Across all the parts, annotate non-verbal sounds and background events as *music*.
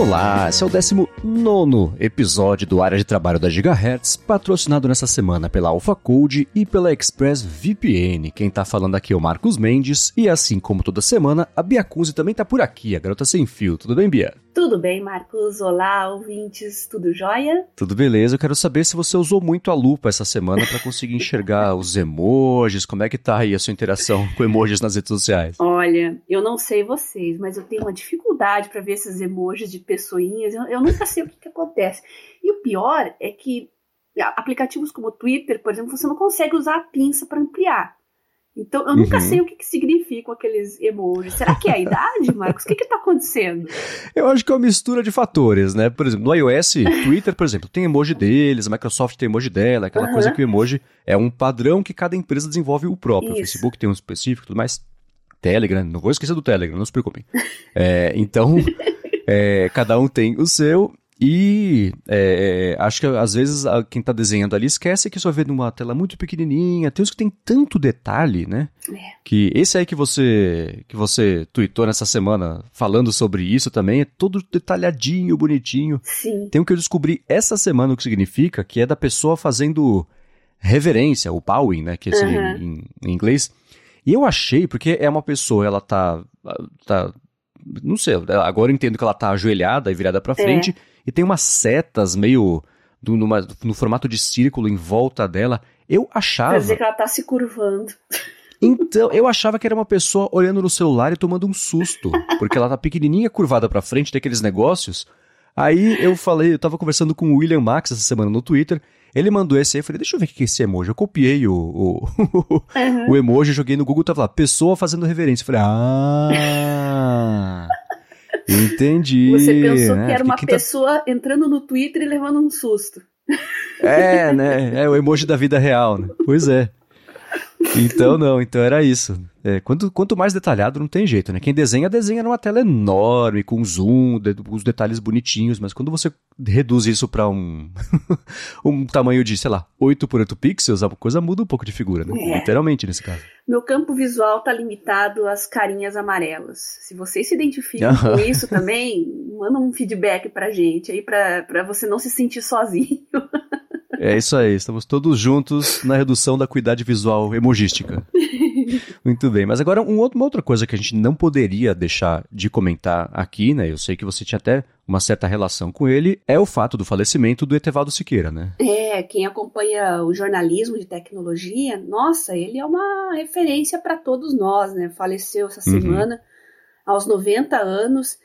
Olá, esse é o 19 episódio do Área de Trabalho da Gigahertz, patrocinado nessa semana pela Alpha Code e pela Express VPN. Quem tá falando aqui é o Marcos Mendes, e assim como toda semana, a Bia Kunze também tá por aqui, a garota sem fio. Tudo bem, Bia? Tudo bem, Marcos? Olá, ouvintes, tudo jóia? Tudo beleza, eu quero saber se você usou muito a lupa essa semana para conseguir enxergar *laughs* os emojis, como é que tá aí a sua interação com emojis nas redes sociais? Olha, eu não sei vocês, mas eu tenho uma dificuldade para ver esses emojis de pessoinhas, eu, eu nunca sei o que, que acontece. E o pior é que aplicativos como o Twitter, por exemplo, você não consegue usar a pinça para ampliar. Então, eu nunca uhum. sei o que, que significam aqueles emojis. Será que é a idade, Marcos? O que está acontecendo? Eu acho que é uma mistura de fatores, né? Por exemplo, no iOS, Twitter, por exemplo, tem emoji deles, a Microsoft tem emoji dela, aquela uhum. coisa que o emoji é um padrão que cada empresa desenvolve o próprio. Isso. O Facebook tem um específico e tudo mais. Telegram, não vou esquecer do Telegram, não se preocupem. É, então, *laughs* é, cada um tem o seu. E é, é, acho que às vezes quem está desenhando ali esquece que só vê numa tela muito pequenininha. Tem uns que tem tanto detalhe, né? É. Que esse aí que você que você tweetou nessa semana falando sobre isso também é todo detalhadinho, bonitinho. Sim. Tem um que eu descobri essa semana o que significa, que é da pessoa fazendo reverência, o bowing, né? Que é uhum. em, em inglês. E eu achei, porque é uma pessoa, ela tá, tá não sei, agora eu entendo que ela tá ajoelhada e virada para frente. É e tem umas setas meio do, numa, no formato de círculo em volta dela. Eu achava. Quer dizer que ela tá se curvando. *laughs* Então, eu achava que era uma pessoa olhando no celular e tomando um susto, porque ela tá pequenininha, curvada para frente, daqueles negócios. Aí eu falei, eu tava conversando com o William Max essa semana no Twitter, ele mandou esse aí, eu falei, deixa eu ver o que é esse emoji. Eu copiei o, o, *laughs* uhum. o emoji, joguei no Google, tava lá, pessoa fazendo reverência. Eu falei, ah... Entendi. Você pensou né? que era uma pessoa entrando no Twitter e levando um susto. É, né? É o emoji da vida real, né? Pois é. Então não, então era isso. É, quanto, quanto mais detalhado, não tem jeito, né? Quem desenha, desenha numa tela enorme, com zoom, de, os detalhes bonitinhos, mas quando você reduz isso para um, *laughs* um tamanho de, sei lá, 8 por 8 pixels, a coisa muda um pouco de figura, né? É. Literalmente nesse caso. Meu campo visual tá limitado às carinhas amarelas. Se vocês se identificam *laughs* com isso também, manda um feedback pra gente aí, pra, pra você não se sentir sozinho. *laughs* É isso aí, estamos todos juntos na redução da cuidade visual emojística. *laughs* Muito bem, mas agora um outro, uma outra coisa que a gente não poderia deixar de comentar aqui, né? Eu sei que você tinha até uma certa relação com ele, é o fato do falecimento do Etevaldo Siqueira, né? É, quem acompanha o jornalismo de tecnologia, nossa, ele é uma referência para todos nós, né? Faleceu essa uhum. semana aos 90 anos.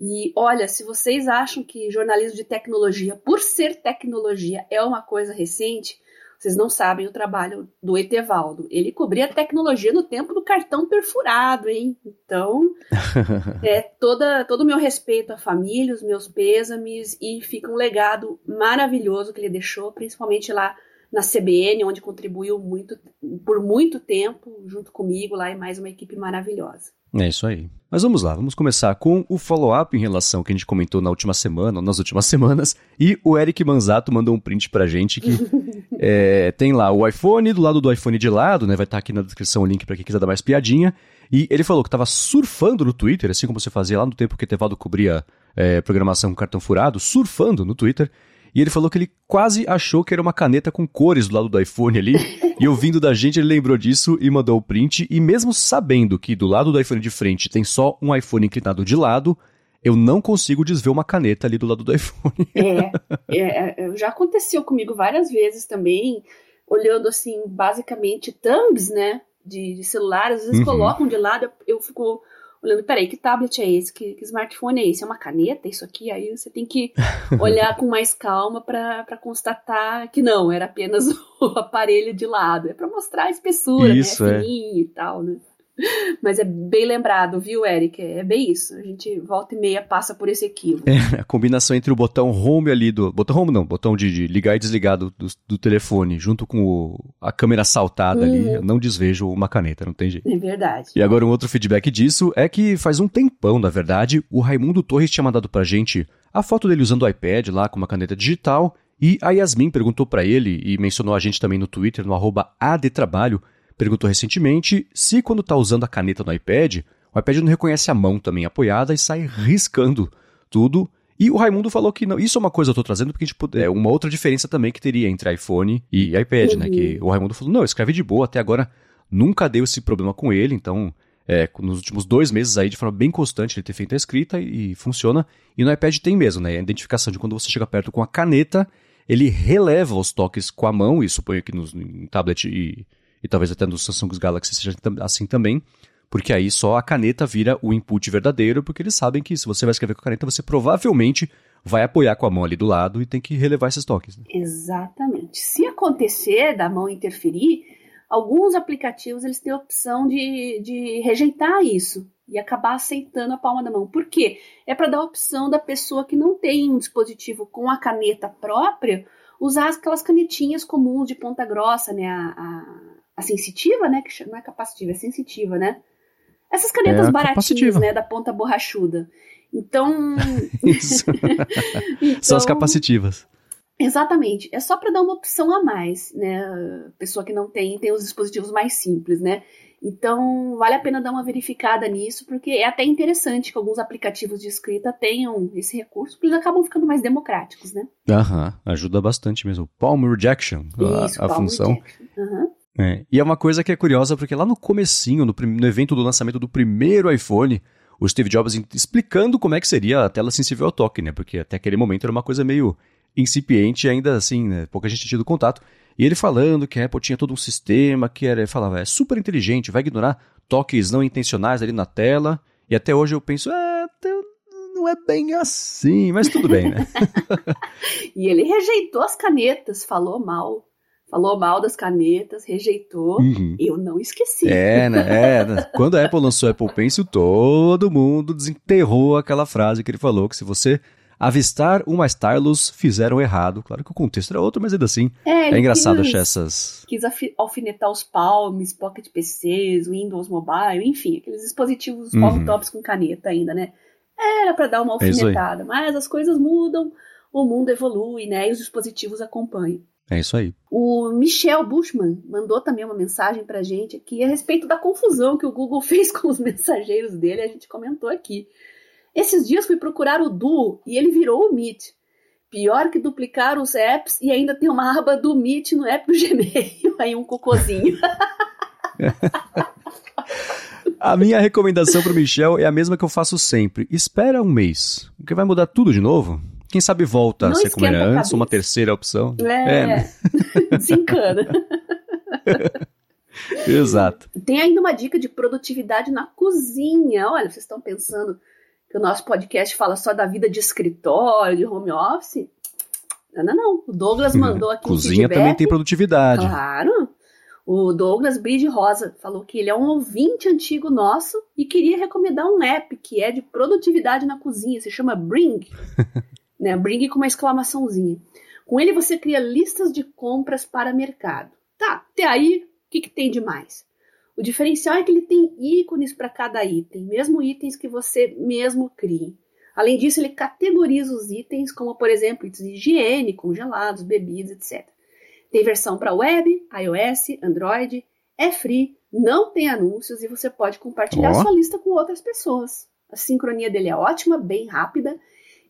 E olha, se vocês acham que jornalismo de tecnologia, por ser tecnologia, é uma coisa recente, vocês não sabem o trabalho do Etevaldo. Ele cobria tecnologia no tempo do cartão perfurado, hein? Então, *laughs* é toda, todo o meu respeito à família, os meus pêsames, e fica um legado maravilhoso que ele deixou, principalmente lá na CBN, onde contribuiu muito, por muito tempo, junto comigo lá e mais uma equipe maravilhosa. É isso aí. Mas vamos lá, vamos começar com o follow-up em relação ao que a gente comentou na última semana, nas últimas semanas. E o Eric Manzato mandou um print pra gente que *laughs* é, tem lá o iPhone, do lado do iPhone de lado, né? Vai estar tá aqui na descrição o link para quem quiser dar mais piadinha. E ele falou que estava surfando no Twitter, assim como você fazia lá no tempo que Tevaldo cobria é, programação com cartão furado, surfando no Twitter. E ele falou que ele quase achou que era uma caneta com cores do lado do iPhone ali. e ouvindo da gente, ele lembrou disso e mandou o print. E mesmo sabendo que do lado do iPhone de frente tem só um iPhone inclinado de lado, eu não consigo desver uma caneta ali do lado do iPhone. é, é, é já aconteceu comigo várias vezes também, olhando assim, basicamente thumbs, né? De, de celulares, às vezes uhum. colocam de lado, eu, eu fico olhando, peraí, que tablet é esse? Que, que, smartphone é esse? É uma caneta isso aqui? Aí você tem que *laughs* olhar com mais calma para constatar que não, era apenas *laughs* o aparelho de lado. É para mostrar a espessura, né? isso, né? É fininho e tal, né? *laughs* Mas é bem lembrado, viu, Eric? É bem isso. A gente volta e meia passa por esse equívoco. É, a combinação entre o botão home ali do. Botão home não, botão de, de ligar e desligar do, do, do, telefone, junto com o, a câmera saltada uhum. ali, eu não desvejo uma caneta, não tem jeito. É verdade. E agora um outro feedback disso é que faz um tempão, na verdade, o Raimundo Torres tinha mandado pra gente a foto dele usando o iPad lá com uma caneta digital. E a Yasmin perguntou para ele e mencionou a gente também no Twitter, no arroba ADTrabalho, perguntou recentemente se quando está usando a caneta no iPad, o iPad não reconhece a mão também apoiada e sai riscando tudo. E o Raimundo falou que não. Isso é uma coisa que eu tô trazendo porque gente é uma outra diferença também que teria entre iPhone e iPad, uhum. né? Que uhum. o Raimundo falou: não, escreve de boa, até agora nunca deu esse problema com ele, então. É, nos últimos dois meses aí, de forma bem constante, ele tem feito a escrita e, e funciona. E no iPad tem mesmo, né? A identificação de quando você chega perto com a caneta, ele releva os toques com a mão, e suponho que nos, em tablet e, e talvez até no Samsung Galaxy seja assim também, porque aí só a caneta vira o input verdadeiro, porque eles sabem que se você vai escrever com a caneta, você provavelmente vai apoiar com a mão ali do lado e tem que relevar esses toques. Né? Exatamente. Se acontecer da mão interferir, alguns aplicativos eles têm a opção de, de rejeitar isso e acabar aceitando a palma da mão. Por quê? É para dar a opção da pessoa que não tem um dispositivo com a caneta própria usar aquelas canetinhas comuns de ponta grossa, né? A, a, a sensitiva, né? Que não é capacitiva, é sensitiva, né? Essas canetas é baratinhas, né, da ponta borrachuda. Então. *laughs* Então... *laughs* São as capacitivas. Exatamente. É só para dar uma opção a mais, né? Pessoa que não tem, tem os dispositivos mais simples, né? Então, vale a pena dar uma verificada nisso, porque é até interessante que alguns aplicativos de escrita tenham esse recurso, porque eles acabam ficando mais democráticos, né? Aham, ajuda bastante mesmo. Palm Rejection, Isso, a, a palm função. Rejection. Uhum. É. E é uma coisa que é curiosa, porque lá no comecinho, no, no evento do lançamento do primeiro iPhone, o Steve Jobs explicando como é que seria a tela sensível ao toque, né? Porque até aquele momento era uma coisa meio incipiente ainda assim, né? Pouca gente tinha tido contato. E ele falando que a Apple tinha todo um sistema que era, falava, é super inteligente, vai ignorar toques não intencionais ali na tela. E até hoje eu penso, ah, não é bem assim, mas tudo bem, né? *laughs* e ele rejeitou as canetas, falou mal falou mal das canetas, rejeitou. Uhum. Eu não esqueci. É, né? É, né? *laughs* Quando a Apple lançou a Apple Pencil, todo mundo desenterrou aquela frase que ele falou, que se você avistar uma stylus, fizeram errado. Claro que o contexto era outro, mas ainda assim é, é engraçado quis, achar essas... Quis alfinetar os Palms, Pocket PCs, Windows Mobile, enfim, aqueles dispositivos uhum. tops com caneta ainda, né? Era para dar uma é alfinetada, é mas as coisas mudam, o mundo evolui, né? E os dispositivos acompanham. É isso aí. O Michel Bushman mandou também uma mensagem pra gente aqui a respeito da confusão que o Google *laughs* fez com os mensageiros dele, a gente comentou aqui. Esses dias fui procurar o Duo e ele virou o Meet. Pior que duplicar os apps e ainda tem uma aba do Meet no app do *laughs* Gmail. Aí um cocôzinho. *laughs* A minha recomendação pro Michel é a mesma que eu faço sempre. Espera um mês, porque vai mudar tudo de novo. Quem sabe volta não a ser como era antes, uma terceira opção. É, é né? *laughs* *laughs* desencana. Exato. Tem ainda uma dica de produtividade na cozinha. Olha, vocês estão pensando que o nosso podcast fala só da vida de escritório, de home office? Não, não, não. O Douglas *laughs* mandou aqui Cozinha um também tem produtividade. Claro. O Douglas Bride Rosa falou que ele é um ouvinte antigo nosso e queria recomendar um app que é de produtividade na cozinha, se chama Bring. Né? Bring com uma exclamaçãozinha. Com ele você cria listas de compras para mercado. Tá, até aí, o que, que tem de mais? O diferencial é que ele tem ícones para cada item, mesmo itens que você mesmo crie. Além disso, ele categoriza os itens, como por exemplo, itens de higiene, congelados, bebidas, etc. Tem versão para web, iOS, Android, é free, não tem anúncios e você pode compartilhar oh. sua lista com outras pessoas. A sincronia dele é ótima, bem rápida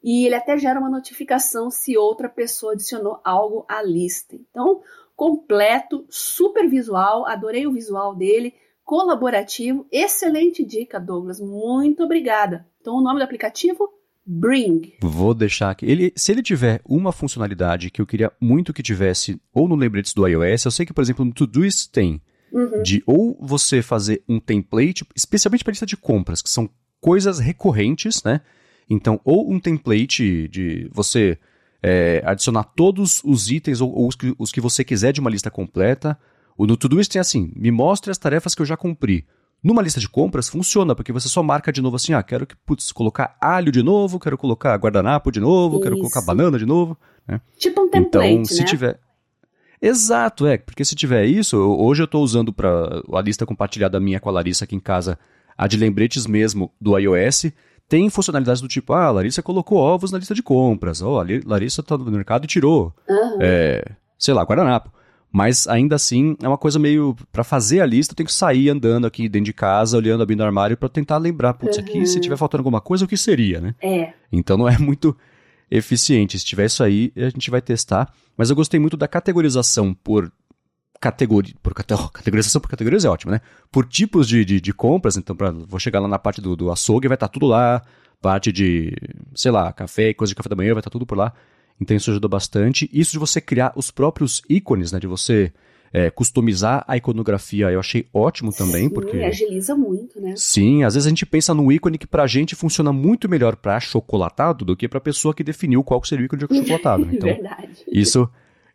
e ele até gera uma notificação se outra pessoa adicionou algo à lista. Então, completo, super visual, adorei o visual dele, colaborativo, excelente dica, Douglas, muito obrigada. Então, o nome do aplicativo? Bring. Vou deixar aqui. Ele, se ele tiver uma funcionalidade que eu queria muito que tivesse, ou no lembretes do iOS, eu sei que, por exemplo, no Todoist tem, uhum. de ou você fazer um template, especialmente para lista de compras, que são coisas recorrentes, né? Então, ou um template de você é, adicionar todos os itens ou, ou os, que, os, que, você quiser de uma lista completa. O no Todoist tem assim, me mostre as tarefas que eu já cumpri. Numa lista de compras funciona, porque você só marca de novo assim, ah, quero que, putz, colocar alho de novo, quero colocar guardanapo de novo, Isso. quero colocar banana de novo. Né? Tipo um template, Então, se né? tiver... Exato, é, porque se tiver isso, hoje eu estou usando para a lista compartilhada minha com a Larissa aqui em casa, a de lembretes mesmo do iOS, tem funcionalidades do tipo, ah, a Larissa colocou ovos na lista de compras, oh, a Larissa tá no mercado e tirou, uhum. é, sei lá, guardanapo. Mas ainda assim é uma coisa meio. para fazer a lista, eu tenho que sair andando aqui dentro de casa, olhando, abrindo o armário, para tentar lembrar, putz, uhum. aqui se tiver faltando alguma coisa, o que seria, né? É. Então não é *laughs* muito. eficiente. Se tiver isso aí, a gente vai testar. Mas eu gostei muito da categorização por categoria. Por *laughs* categorização por categorias é ótimo, né? Por tipos de, de, de compras. Então, pra, vou chegar lá na parte do, do açougue, vai estar tá tudo lá. Parte de, sei lá, café, coisa de café da manhã, vai estar tá tudo por lá. Então isso ajudou bastante. Isso de você criar os próprios ícones, né? De você é, customizar a iconografia, eu achei ótimo também, Sim, porque... agiliza muito, né? Sim, às vezes a gente pensa num ícone que pra gente funciona muito melhor pra chocolatado do que pra pessoa que definiu qual seria o ícone de *laughs* chocolatado. Então, Verdade. isso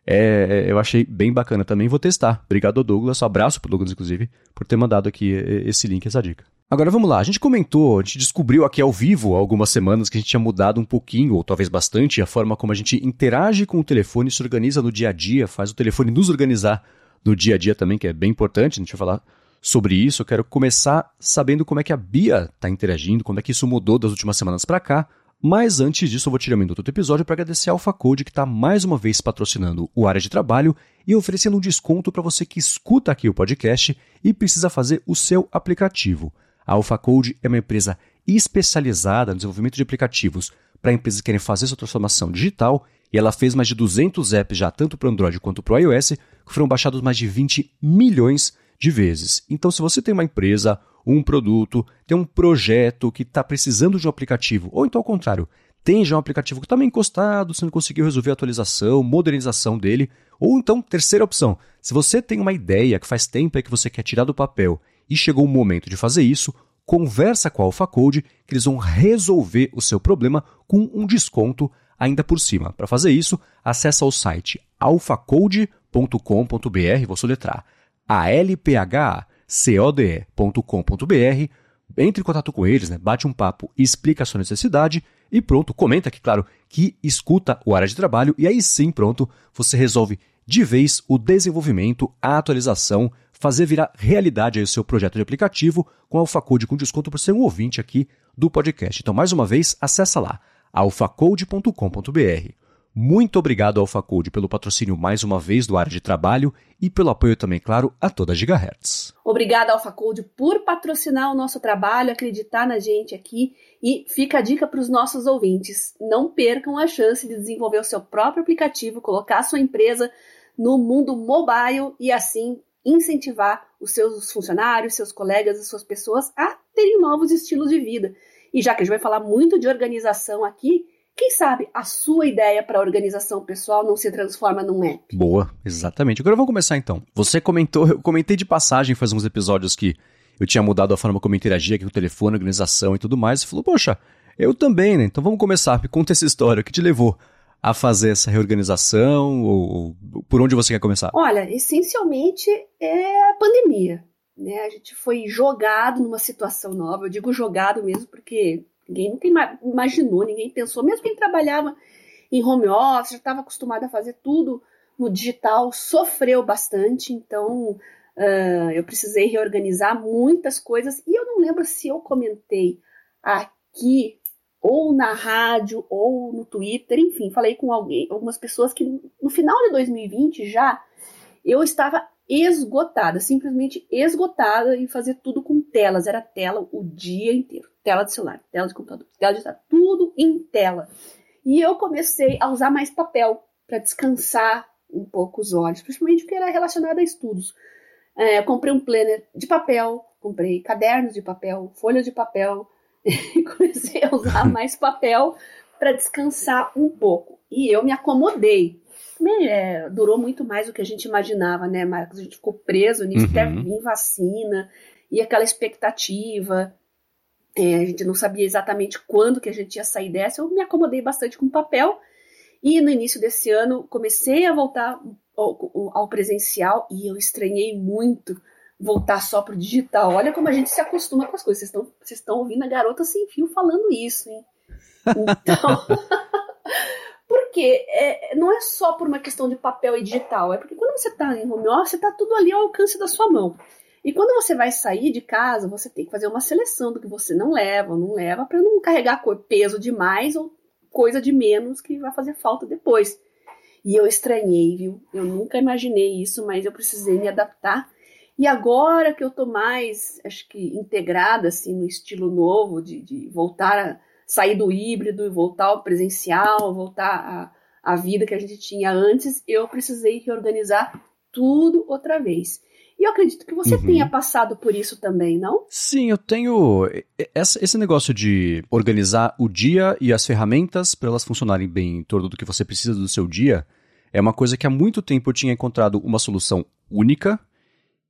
é, eu achei bem bacana também, vou testar. Obrigado, Douglas, abraço pro Douglas, inclusive, por ter mandado aqui esse link, essa dica. Agora vamos lá, a gente comentou, a gente descobriu aqui ao vivo há algumas semanas que a gente tinha mudado um pouquinho, ou talvez bastante, a forma como a gente interage com o telefone, se organiza no dia a dia, faz o telefone nos organizar no dia a dia também, que é bem importante, a gente vai falar sobre isso. Eu quero começar sabendo como é que a Bia está interagindo, como é que isso mudou das últimas semanas para cá. Mas antes disso, eu vou tirar um minuto do episódio para agradecer a Alpha Code, que está mais uma vez patrocinando o área de trabalho e oferecendo um desconto para você que escuta aqui o podcast e precisa fazer o seu aplicativo. A Alpha Code é uma empresa especializada no desenvolvimento de aplicativos para empresas que querem fazer sua transformação digital e ela fez mais de 200 apps já tanto para o Android quanto para o iOS, que foram baixados mais de 20 milhões de vezes. Então, se você tem uma empresa, um produto, tem um projeto que está precisando de um aplicativo, ou então ao contrário, tem já um aplicativo que está meio encostado, você não conseguiu resolver a atualização, modernização dele, ou então, terceira opção, se você tem uma ideia que faz tempo é que você quer tirar do papel e chegou o momento de fazer isso, conversa com a Alpha Code que eles vão resolver o seu problema com um desconto ainda por cima. Para fazer isso, acessa o site alphacode.com.br, vou soletrar alphacode.com.br, entre em contato com eles, né, bate um papo, explica a sua necessidade e pronto, comenta aqui, claro, que escuta o área de trabalho e aí sim, pronto, você resolve de vez o desenvolvimento, a atualização, fazer virar realidade aí o seu projeto de aplicativo com a AlphaCode com desconto por ser um ouvinte aqui do podcast. Então, mais uma vez, acessa lá alfacode.com.br. Muito obrigado, AlphaCode, pelo patrocínio mais uma vez do área de trabalho e pelo apoio também, claro, a toda a Gigahertz. Obrigada, AlphaCode, por patrocinar o nosso trabalho, acreditar na gente aqui e fica a dica para os nossos ouvintes. Não percam a chance de desenvolver o seu próprio aplicativo, colocar a sua empresa no mundo mobile e assim incentivar os seus funcionários, seus colegas e suas pessoas a terem novos estilos de vida. E já que a gente vai falar muito de organização aqui, quem sabe a sua ideia para a organização pessoal não se transforma num app? Boa, exatamente. Agora vamos começar então. Você comentou, eu comentei de passagem faz uns episódios que eu tinha mudado a forma como eu interagia com o telefone, organização e tudo mais. Você falou, poxa, eu também, né? Então vamos começar. Me conta essa história. O que te levou a fazer essa reorganização? Ou, ou por onde você quer começar? Olha, essencialmente é a pandemia. Né? A gente foi jogado numa situação nova. Eu digo jogado mesmo porque Ninguém nunca imaginou, ninguém pensou. Mesmo quem trabalhava em home office, já estava acostumado a fazer tudo no digital, sofreu bastante. Então, uh, eu precisei reorganizar muitas coisas. E eu não lembro se eu comentei aqui, ou na rádio, ou no Twitter, enfim, falei com alguém, algumas pessoas que no final de 2020 já eu estava esgotada, simplesmente esgotada em fazer tudo com telas. Era tela o dia inteiro. Tela de celular, tela de computador, tela de celular, tudo em tela. E eu comecei a usar mais papel para descansar um pouco os olhos, principalmente porque era relacionado a estudos. É, comprei um planner de papel, comprei cadernos de papel, folhas de papel, *laughs* e comecei a usar *laughs* mais papel para descansar um pouco. E eu me acomodei também é, durou muito mais do que a gente imaginava, né, Marcos? A gente ficou preso nisso, uhum. até vir vacina, e aquela expectativa. É, a gente não sabia exatamente quando que a gente ia sair dessa. Eu me acomodei bastante com papel. E no início desse ano comecei a voltar ao, ao presencial e eu estranhei muito voltar só pro digital. Olha como a gente se acostuma com as coisas. Vocês estão ouvindo a garota sem fio falando isso, hein? Então. *laughs* Porque é, não é só por uma questão de papel e digital, é porque quando você está em home office, está tudo ali ao alcance da sua mão. E quando você vai sair de casa, você tem que fazer uma seleção do que você não leva ou não leva, para não carregar peso demais ou coisa de menos que vai fazer falta depois. E eu estranhei, viu? Eu nunca imaginei isso, mas eu precisei me adaptar. E agora que eu tô mais, acho que, integrada, assim, no estilo novo de, de voltar a sair do híbrido e voltar ao presencial, voltar à, vida que a gente tinha antes, eu precisei reorganizar tudo outra vez. E eu acredito que você uhum. tenha passado por isso também, não? Sim, eu tenho. Esse negócio de organizar o dia e as ferramentas para elas funcionarem bem em torno do que você precisa do seu dia é uma coisa que há muito tempo eu tinha encontrado uma solução única.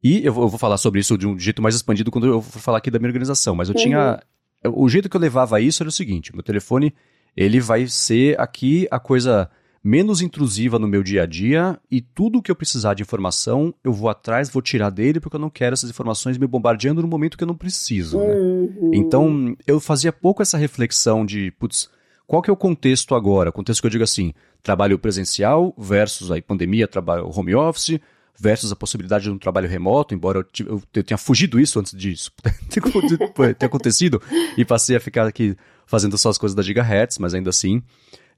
E eu vou falar sobre isso de um jeito mais expandido quando eu for falar aqui da minha organização, mas eu uhum. tinha. O jeito que eu levava isso era o seguinte: meu telefone ele vai ser aqui a coisa menos intrusiva no meu dia a dia e tudo que eu precisar de informação eu vou atrás, vou tirar dele porque eu não quero essas informações me bombardeando no momento que eu não preciso. Né? Uhum. Então eu fazia pouco essa reflexão de, putz, qual que é o contexto agora? O contexto que eu digo assim, trabalho presencial versus aí pandemia, trabalho home office versus a possibilidade de um trabalho remoto, embora eu, eu, eu tenha fugido isso antes disso *laughs* ter acontecido e passei a ficar aqui fazendo só as coisas da Gigahertz, mas ainda assim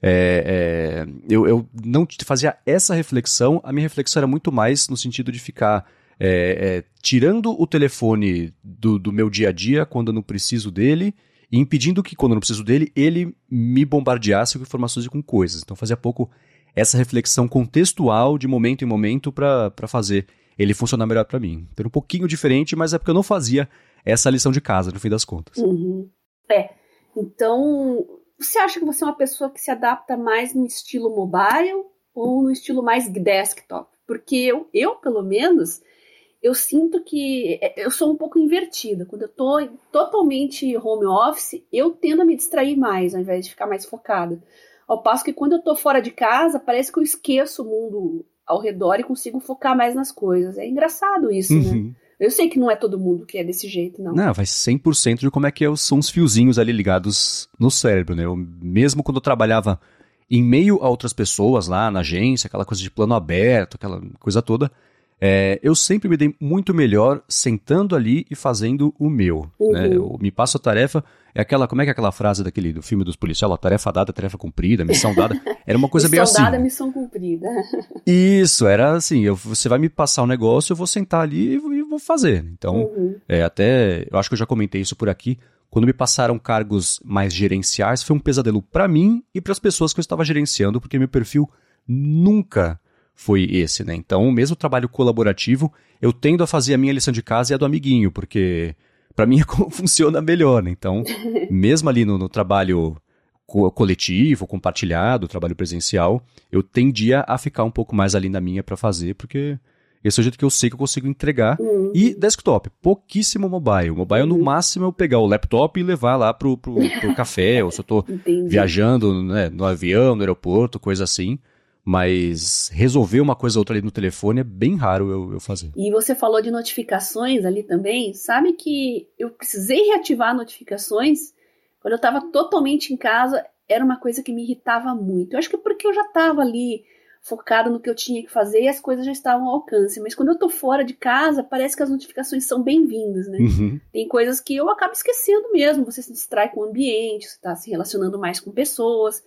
é, é, eu, eu não fazia essa reflexão, a minha reflexão era muito mais no sentido de ficar é, é, tirando o telefone do, do, meu dia a dia quando eu não preciso dele e impedindo que, quando eu não preciso dele, ele me bombardeasse com informações e com coisas. Então fazia pouco essa reflexão contextual de momento em momento para fazer ele funcionar melhor para mim. Então um pouquinho diferente, mas é porque eu não fazia essa lição de casa, no fim das contas. Uhum. É. Então, você acha que você é uma pessoa que se adapta mais no estilo mobile ou no estilo mais desktop? Porque eu, eu pelo menos, eu sinto que é, eu sou um pouco invertida. Quando eu estou totalmente home office, eu tendo a me distrair mais, ao invés de ficar mais focada. Ao passo que quando eu estou fora de casa, parece que eu esqueço o mundo ao redor e consigo focar mais nas coisas. É engraçado isso, né? uhum. né? Eu sei que não é todo mundo que é desse jeito, não. Não, vai 100% de como é que é são os fiozinhos ali ligados no cérebro, né? Eu, mesmo quando eu trabalhava em meio a outras pessoas lá na agência, aquela coisa de plano aberto, aquela coisa toda, é, eu sempre me dei muito melhor sentando ali e fazendo o meu. Uhum. Né? Eu me passo a tarefa, é aquela, como é que é aquela frase daquele do filme dos policiais, a tarefa dada, tarefa cumprida, missão dada. Era uma coisa bem assim. Missão dada, missão cumprida. *laughs* Isso, era assim, eu, você vai me passar um negócio, eu vou sentar ali e, e vou fazer. Então, uhum. é, até, eu acho que eu já comentei isso por aqui, quando me passaram cargos mais gerenciais, foi um pesadelo para mim e para as pessoas que eu estava gerenciando, porque meu perfil nunca foi esse, né? Então, o mesmo trabalho colaborativo, eu tendo a fazer a minha lição de casa e a do amiguinho, porque para mim é como *laughs* funciona melhor, né? Então, *laughs* mesmo ali no, no trabalho co coletivo, compartilhado, trabalho presencial, eu tendia a ficar um pouco mais ali na minha para fazer, porque esse é o jeito que eu sei que eu consigo entregar. Uhum. E desktop, pouquíssimo mobile. Mobile, uhum. no máximo, eu pegar o laptop e levar lá pro, pro, pro *laughs* café, ou se eu tô Entendi. viajando né, no avião, no aeroporto, coisa assim. Mas resolver uma coisa ou outra ali no telefone é bem raro eu, eu fazer. E você falou de notificações ali também. Sabe que eu precisei reativar notificações quando eu estava totalmente em casa. Era uma coisa que me irritava muito. Eu acho que é porque eu já estava ali focada no que eu tinha que fazer e as coisas já estavam ao alcance. Mas quando eu tô fora de casa, parece que as notificações são bem-vindas, né? Uhum. Tem coisas que eu acabo esquecendo mesmo. Você se distrai com o ambiente, você está se relacionando mais com pessoas.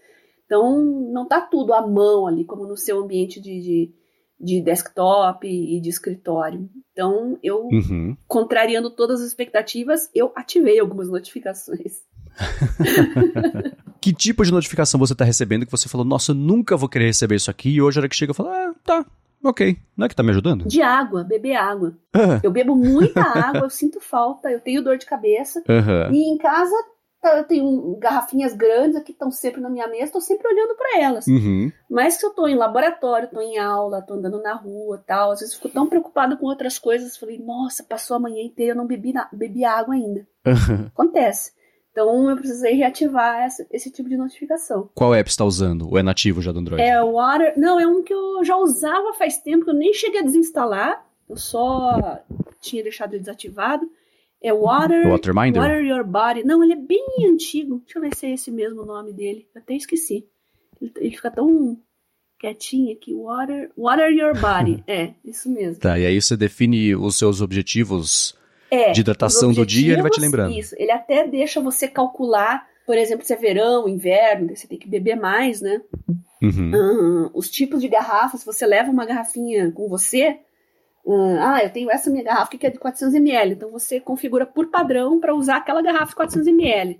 Então, não está tudo à mão ali, como no seu ambiente de, de, de desktop e de escritório. Então, eu, uhum. contrariando todas as expectativas, eu ativei algumas notificações. *laughs* que tipo de notificação você está recebendo que você falou, nossa, eu nunca vou querer receber isso aqui, e hoje a hora que chega eu falo, ah, tá, ok. Não é que tá me ajudando? De água, beber água. Uhum. Eu bebo muita água, eu sinto falta, eu tenho dor de cabeça. Uhum. E em casa eu tenho garrafinhas grandes aqui que estão sempre na minha mesa, estou sempre olhando para elas. Uhum. Mas se eu estou em laboratório, estou em aula, estou andando na rua tal, às vezes fico tão preocupada com outras coisas, falei, nossa, passou a manhã inteira, eu não bebi, na, bebi água ainda. Uhum. *laughs* Acontece. Então eu precisei reativar essa, esse tipo de notificação. Qual app está usando? Ou é nativo já do Android? É o Water. Não, é um que eu já usava faz tempo, que eu nem cheguei a desinstalar. Eu só tinha deixado ele desativado. É Water, Waterminder? Water Your Body. Não, ele é bem antigo. Deixa eu ver se é esse mesmo o nome dele. Eu até esqueci. Ele, ele fica tão quietinho aqui. Water, Water Your Body. *laughs* é, isso mesmo. Tá, e aí você define os seus objetivos é, de hidratação do dia, ele vai te lembrando. Isso, ele até deixa você calcular, por exemplo, se é verão, inverno, você tem que beber mais, né? Uhum. Uhum. Os tipos de garrafas, se você leva uma garrafinha com você, ah, eu tenho essa minha garrafa que é de 400 ml. Então você configura por padrão para usar aquela garrafa de 400 ml.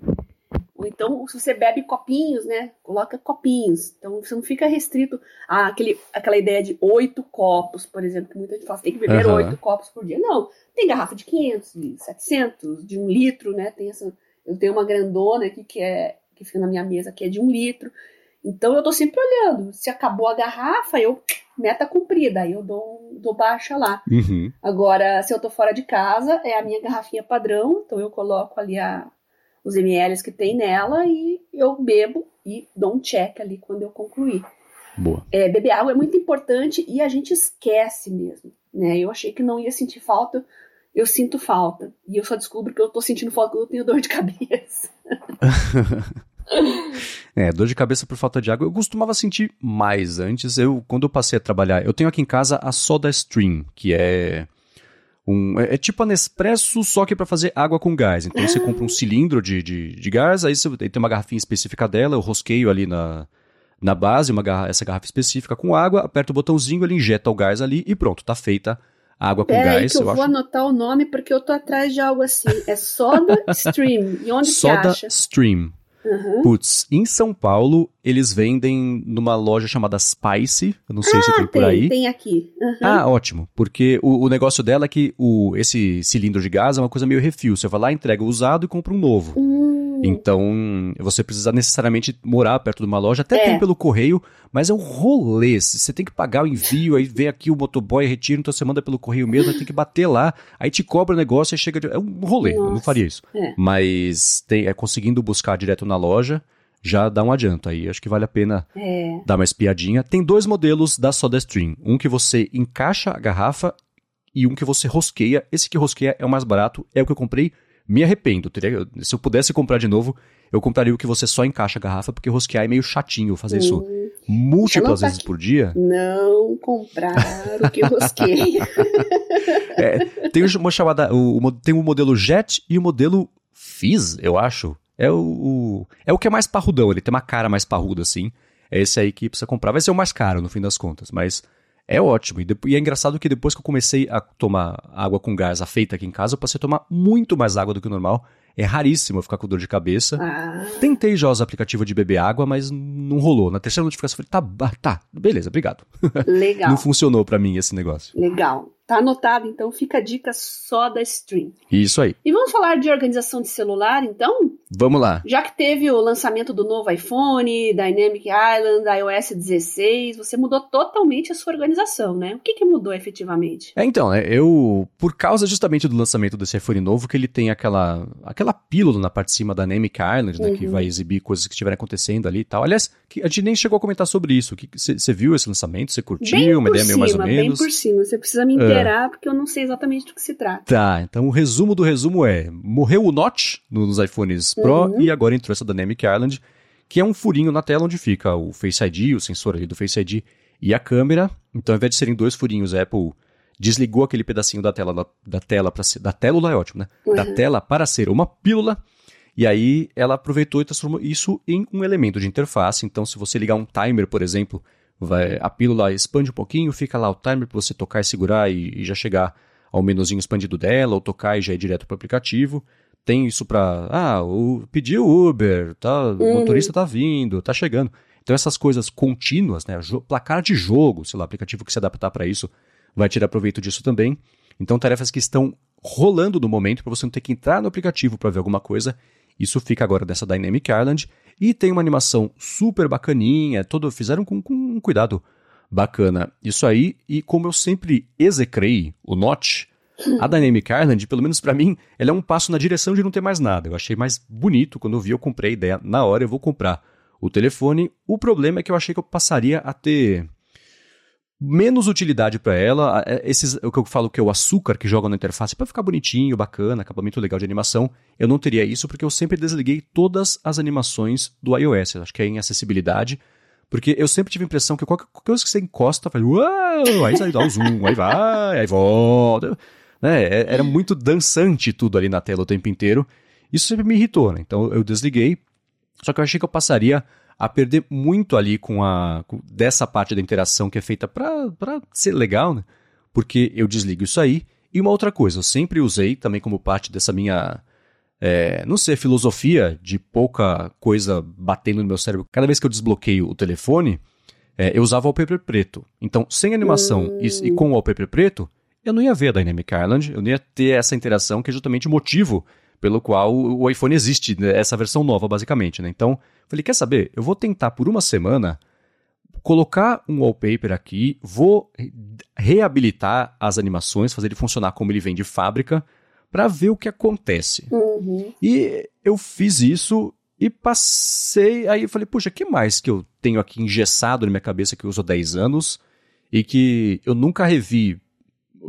Ou então, se você bebe copinhos, né? Coloca copinhos. Então, você não fica restrito a aquele, aquela ideia de oito copos, por exemplo, que muita gente fala, tem que beber oito uhum. copos por dia. Não, tem garrafa de 500, de 700, de um litro, né? Tem essa, eu tenho uma grandona aqui que é que fica na minha mesa, que é de um litro. Então, eu tô sempre olhando. Se acabou a garrafa, eu meta cumprida, aí eu dou, dou baixa lá. Uhum. Agora, se eu tô fora de casa, é a minha garrafinha padrão, então eu coloco ali a os ml que tem nela e eu bebo e dou um check ali quando eu concluir. Boa. É, beber água é muito importante e a gente esquece mesmo. Né? Eu achei que não ia sentir falta, eu sinto falta. E eu só descubro que eu tô sentindo falta quando eu tenho dor de cabeça. *laughs* é, dor de cabeça por falta de água. Eu costumava sentir mais antes. Eu, quando eu passei a trabalhar, eu tenho aqui em casa a Soda Stream, que é um, é, é, tipo a Nespresso, só que para fazer água com gás. Então você compra um cilindro de, de, de gás, aí você tem uma garrafinha específica dela, eu rosqueio ali na, na base, uma garra, essa garrafa específica com água, aperta o botãozinho, ele injeta o gás ali e pronto, tá feita a água com Pera gás. Aí que eu, eu vou acho... anotar o nome porque eu tô atrás de algo assim. É Soda Stream. E onde Soda? Stream. Uhum. Putz, em São Paulo, eles vendem numa loja chamada Spice. Eu não sei ah, se tem, tem por aí. Tem aqui. Uhum. Ah, ótimo. Porque o, o, negócio dela é que o, esse cilindro de gás é uma coisa meio refil. Você vai lá, entrega o usado e compra um novo. Uhum. Então, você precisa necessariamente morar perto de uma loja. Até é. tem pelo correio, mas é um rolê. Você tem que pagar o envio, aí vem aqui o motoboy, retira, então você manda pelo correio mesmo, tem que bater lá, aí te cobra o negócio e chega. De... É um rolê, Nossa. eu não faria isso. É. Mas tem, é conseguindo buscar direto na loja já dá um adianto aí. Acho que vale a pena é. dar uma espiadinha. Tem dois modelos da SodaStream. Um que você encaixa a garrafa e um que você rosqueia. Esse que rosqueia é o mais barato, é o que eu comprei me arrependo. Teria, se eu pudesse comprar de novo, eu compraria o que você só encaixa a garrafa, porque rosquear é meio chatinho fazer hum, isso múltiplas vezes por dia. Não comprar o que rosqueia. *laughs* é, tem uma chamada. O, o, tem o modelo Jet e o modelo Fizz, eu acho. É o, o, é o que é mais parrudão, ele tem uma cara mais parruda assim. É esse aí que precisa comprar. Vai ser o mais caro no fim das contas, mas é ótimo. E, depois, e, é engraçado que depois que eu comecei a tomar água com gás feita aqui em casa, eu passei a tomar muito mais água do que o normal. É raríssimo eu ficar com dor de cabeça. Ah. Tentei já usar aplicativo de beber água, mas não rolou. Na terceira notificação eu falei, tá, tá, beleza, obrigado. *laughs* Legal. não funcionou para mim esse negócio. Legal. Tá anotado, então fica a dica só da Stream. Isso aí. E vamos falar de organização de celular, então? Vamos lá. Já que teve o lançamento do novo iPhone, Dynamic Island, iOS 16, você mudou totalmente a sua organização, né? O que, que mudou efetivamente? É, então, né, eu, por causa justamente do lançamento desse iPhone novo, que ele tem aquela, aquela pílula na parte de cima da Dynamic Island, né, uhum. que vai exibir coisas que estiverem acontecendo ali e tal. Aliás, que a gente nem chegou a comentar sobre isso. Você viu esse lançamento? Você curtiu? Bem uma ideia meio mais ou menos? Bem por cima. Você precisa me inteirar, é. porque eu não sei exatamente do que se trata. Tá, então o resumo do resumo é: morreu o Notch nos iPhones Pro uhum. e agora entrou essa Dynamic Island, que é um furinho na tela onde fica o Face ID, o sensor ali do Face ID e a câmera. Então, ao invés de serem dois furinhos, a Apple desligou aquele pedacinho da tela da, da tela para ser da télula é ótimo, né? Uhum. Da tela para ser uma pílula e aí ela aproveitou e transformou isso em um elemento de interface. Então, se você ligar um timer, por exemplo, vai, a pílula expande um pouquinho, fica lá o timer para você tocar e segurar e, e, já chegar ao menuzinho expandido dela, ou tocar e já ir direto para o aplicativo. Tem isso para, ah, o, pediu Uber, tá, o uhum. motorista tá vindo, tá chegando. Então essas coisas contínuas, né, placar de jogo, sei lá, aplicativo que se adaptar para isso, vai tirar proveito disso também. Então tarefas que estão rolando no momento para você não ter que entrar no aplicativo para ver alguma coisa isso fica agora dessa Dynamic Island. E tem uma animação super bacaninha, todo, fizeram com, com um cuidado bacana. Isso aí, e como eu sempre execrei o Notch, a Dynamic Island, pelo menos para mim, ela é um passo na direção de não ter mais nada. Eu achei mais bonito quando eu vi, eu comprei a ideia. Na hora eu vou comprar o telefone. O problema é que eu achei que eu passaria a ter menos utilidade para ela. É, esses, o que eu falo que é o açúcar que joga na interface para ficar bonitinho, bacana, acabamento legal de animação. Eu não teria isso porque eu sempre desliguei todas as animações do iOS. Acho que é em acessibilidade. Porque eu sempre tive a impressão que qualquer coisa que você encosta, faz uau, aí dá o zoom, aí vai, aí volta. Né? É, era muito dançante tudo ali na tela o tempo inteiro. Isso sempre me irritou, né? Então eu desliguei. Só que eu achei que eu passaria a perder muito ali com a com, dessa parte da interação que é feita para ser legal, né? Porque eu desligo isso aí. E uma outra coisa, eu sempre usei também como parte dessa minha é, não sei, filosofia de pouca coisa batendo no meu cérebro. Cada vez que eu desbloqueio o telefone, é, eu usava o wallpaper preto. Então, sem animação e, e, com o wallpaper preto, eu não ia ver a Dynamic Island, eu não ia ter essa interação que é justamente o motivo pelo qual o iPhone existe, né, essa versão nova, basicamente. Né? Então, falei, quer saber? Eu vou tentar por uma semana colocar um wallpaper aqui, vou reabilitar as animações, fazer ele funcionar como ele vem de fábrica, para ver o que acontece. Uhum. E eu fiz isso e passei. Aí eu falei, puxa, que mais que eu tenho aqui engessado na minha cabeça que eu uso há 10 anos e que eu nunca revi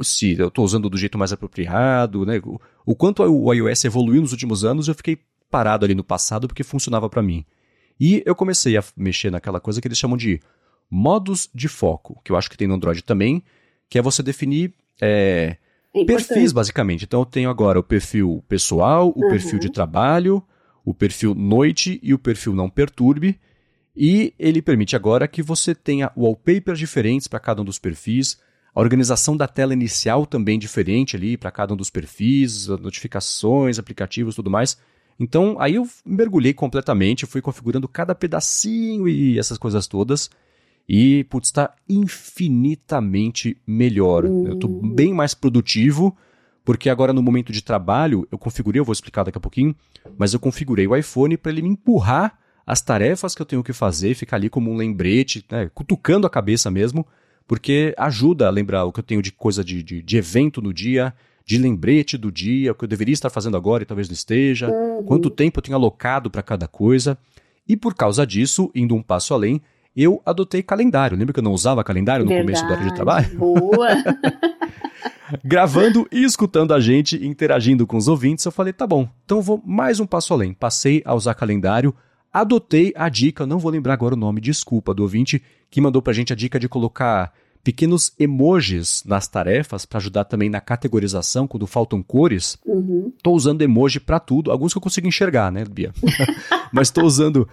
se eu estou usando do jeito mais apropriado, né? O, o quanto o iOS evoluiu nos últimos anos, eu fiquei parado ali no passado porque funcionava para mim. E eu comecei a mexer naquela coisa que eles chamam de modos de foco, que eu acho que tem no Android também, que é você definir é, é perfis, basicamente. Então eu tenho agora o perfil pessoal, o uhum. perfil de trabalho, o perfil noite e o perfil não perturbe. E ele permite agora que você tenha wallpapers diferentes para cada um dos perfis, a organização da tela inicial também diferente ali para cada um dos perfis, notificações, aplicativos tudo mais. Então aí eu mergulhei completamente, fui configurando cada pedacinho e essas coisas todas. E, putz, está infinitamente melhor. Uhum. Eu estou bem mais produtivo, porque agora no momento de trabalho, eu configurei, eu vou explicar daqui a pouquinho, mas eu configurei o iPhone para ele me empurrar as tarefas que eu tenho que fazer, ficar ali como um lembrete, né, cutucando a cabeça mesmo, porque ajuda a lembrar o que eu tenho de coisa de, de, de, evento no dia, de lembrete do dia, o que eu deveria estar fazendo agora e talvez não esteja, uhum. quanto tempo eu tenho alocado para cada coisa. E por causa disso, indo um passo além, eu adotei calendário. Lembra que eu não usava calendário no Verdade. começo do área de trabalho? *laughs* Boa! Gravando e escutando a gente, interagindo com os ouvintes, eu falei, tá bom, então vou mais um passo além. Passei a usar calendário, adotei a dica, não vou lembrar agora o nome, desculpa, do ouvinte que mandou pra gente a dica de colocar pequenos emojis nas tarefas para ajudar também na categorização quando faltam cores. Uhum. Tô usando emoji para tudo, alguns que eu consigo enxergar, né, Bia? *laughs* Mas tô usando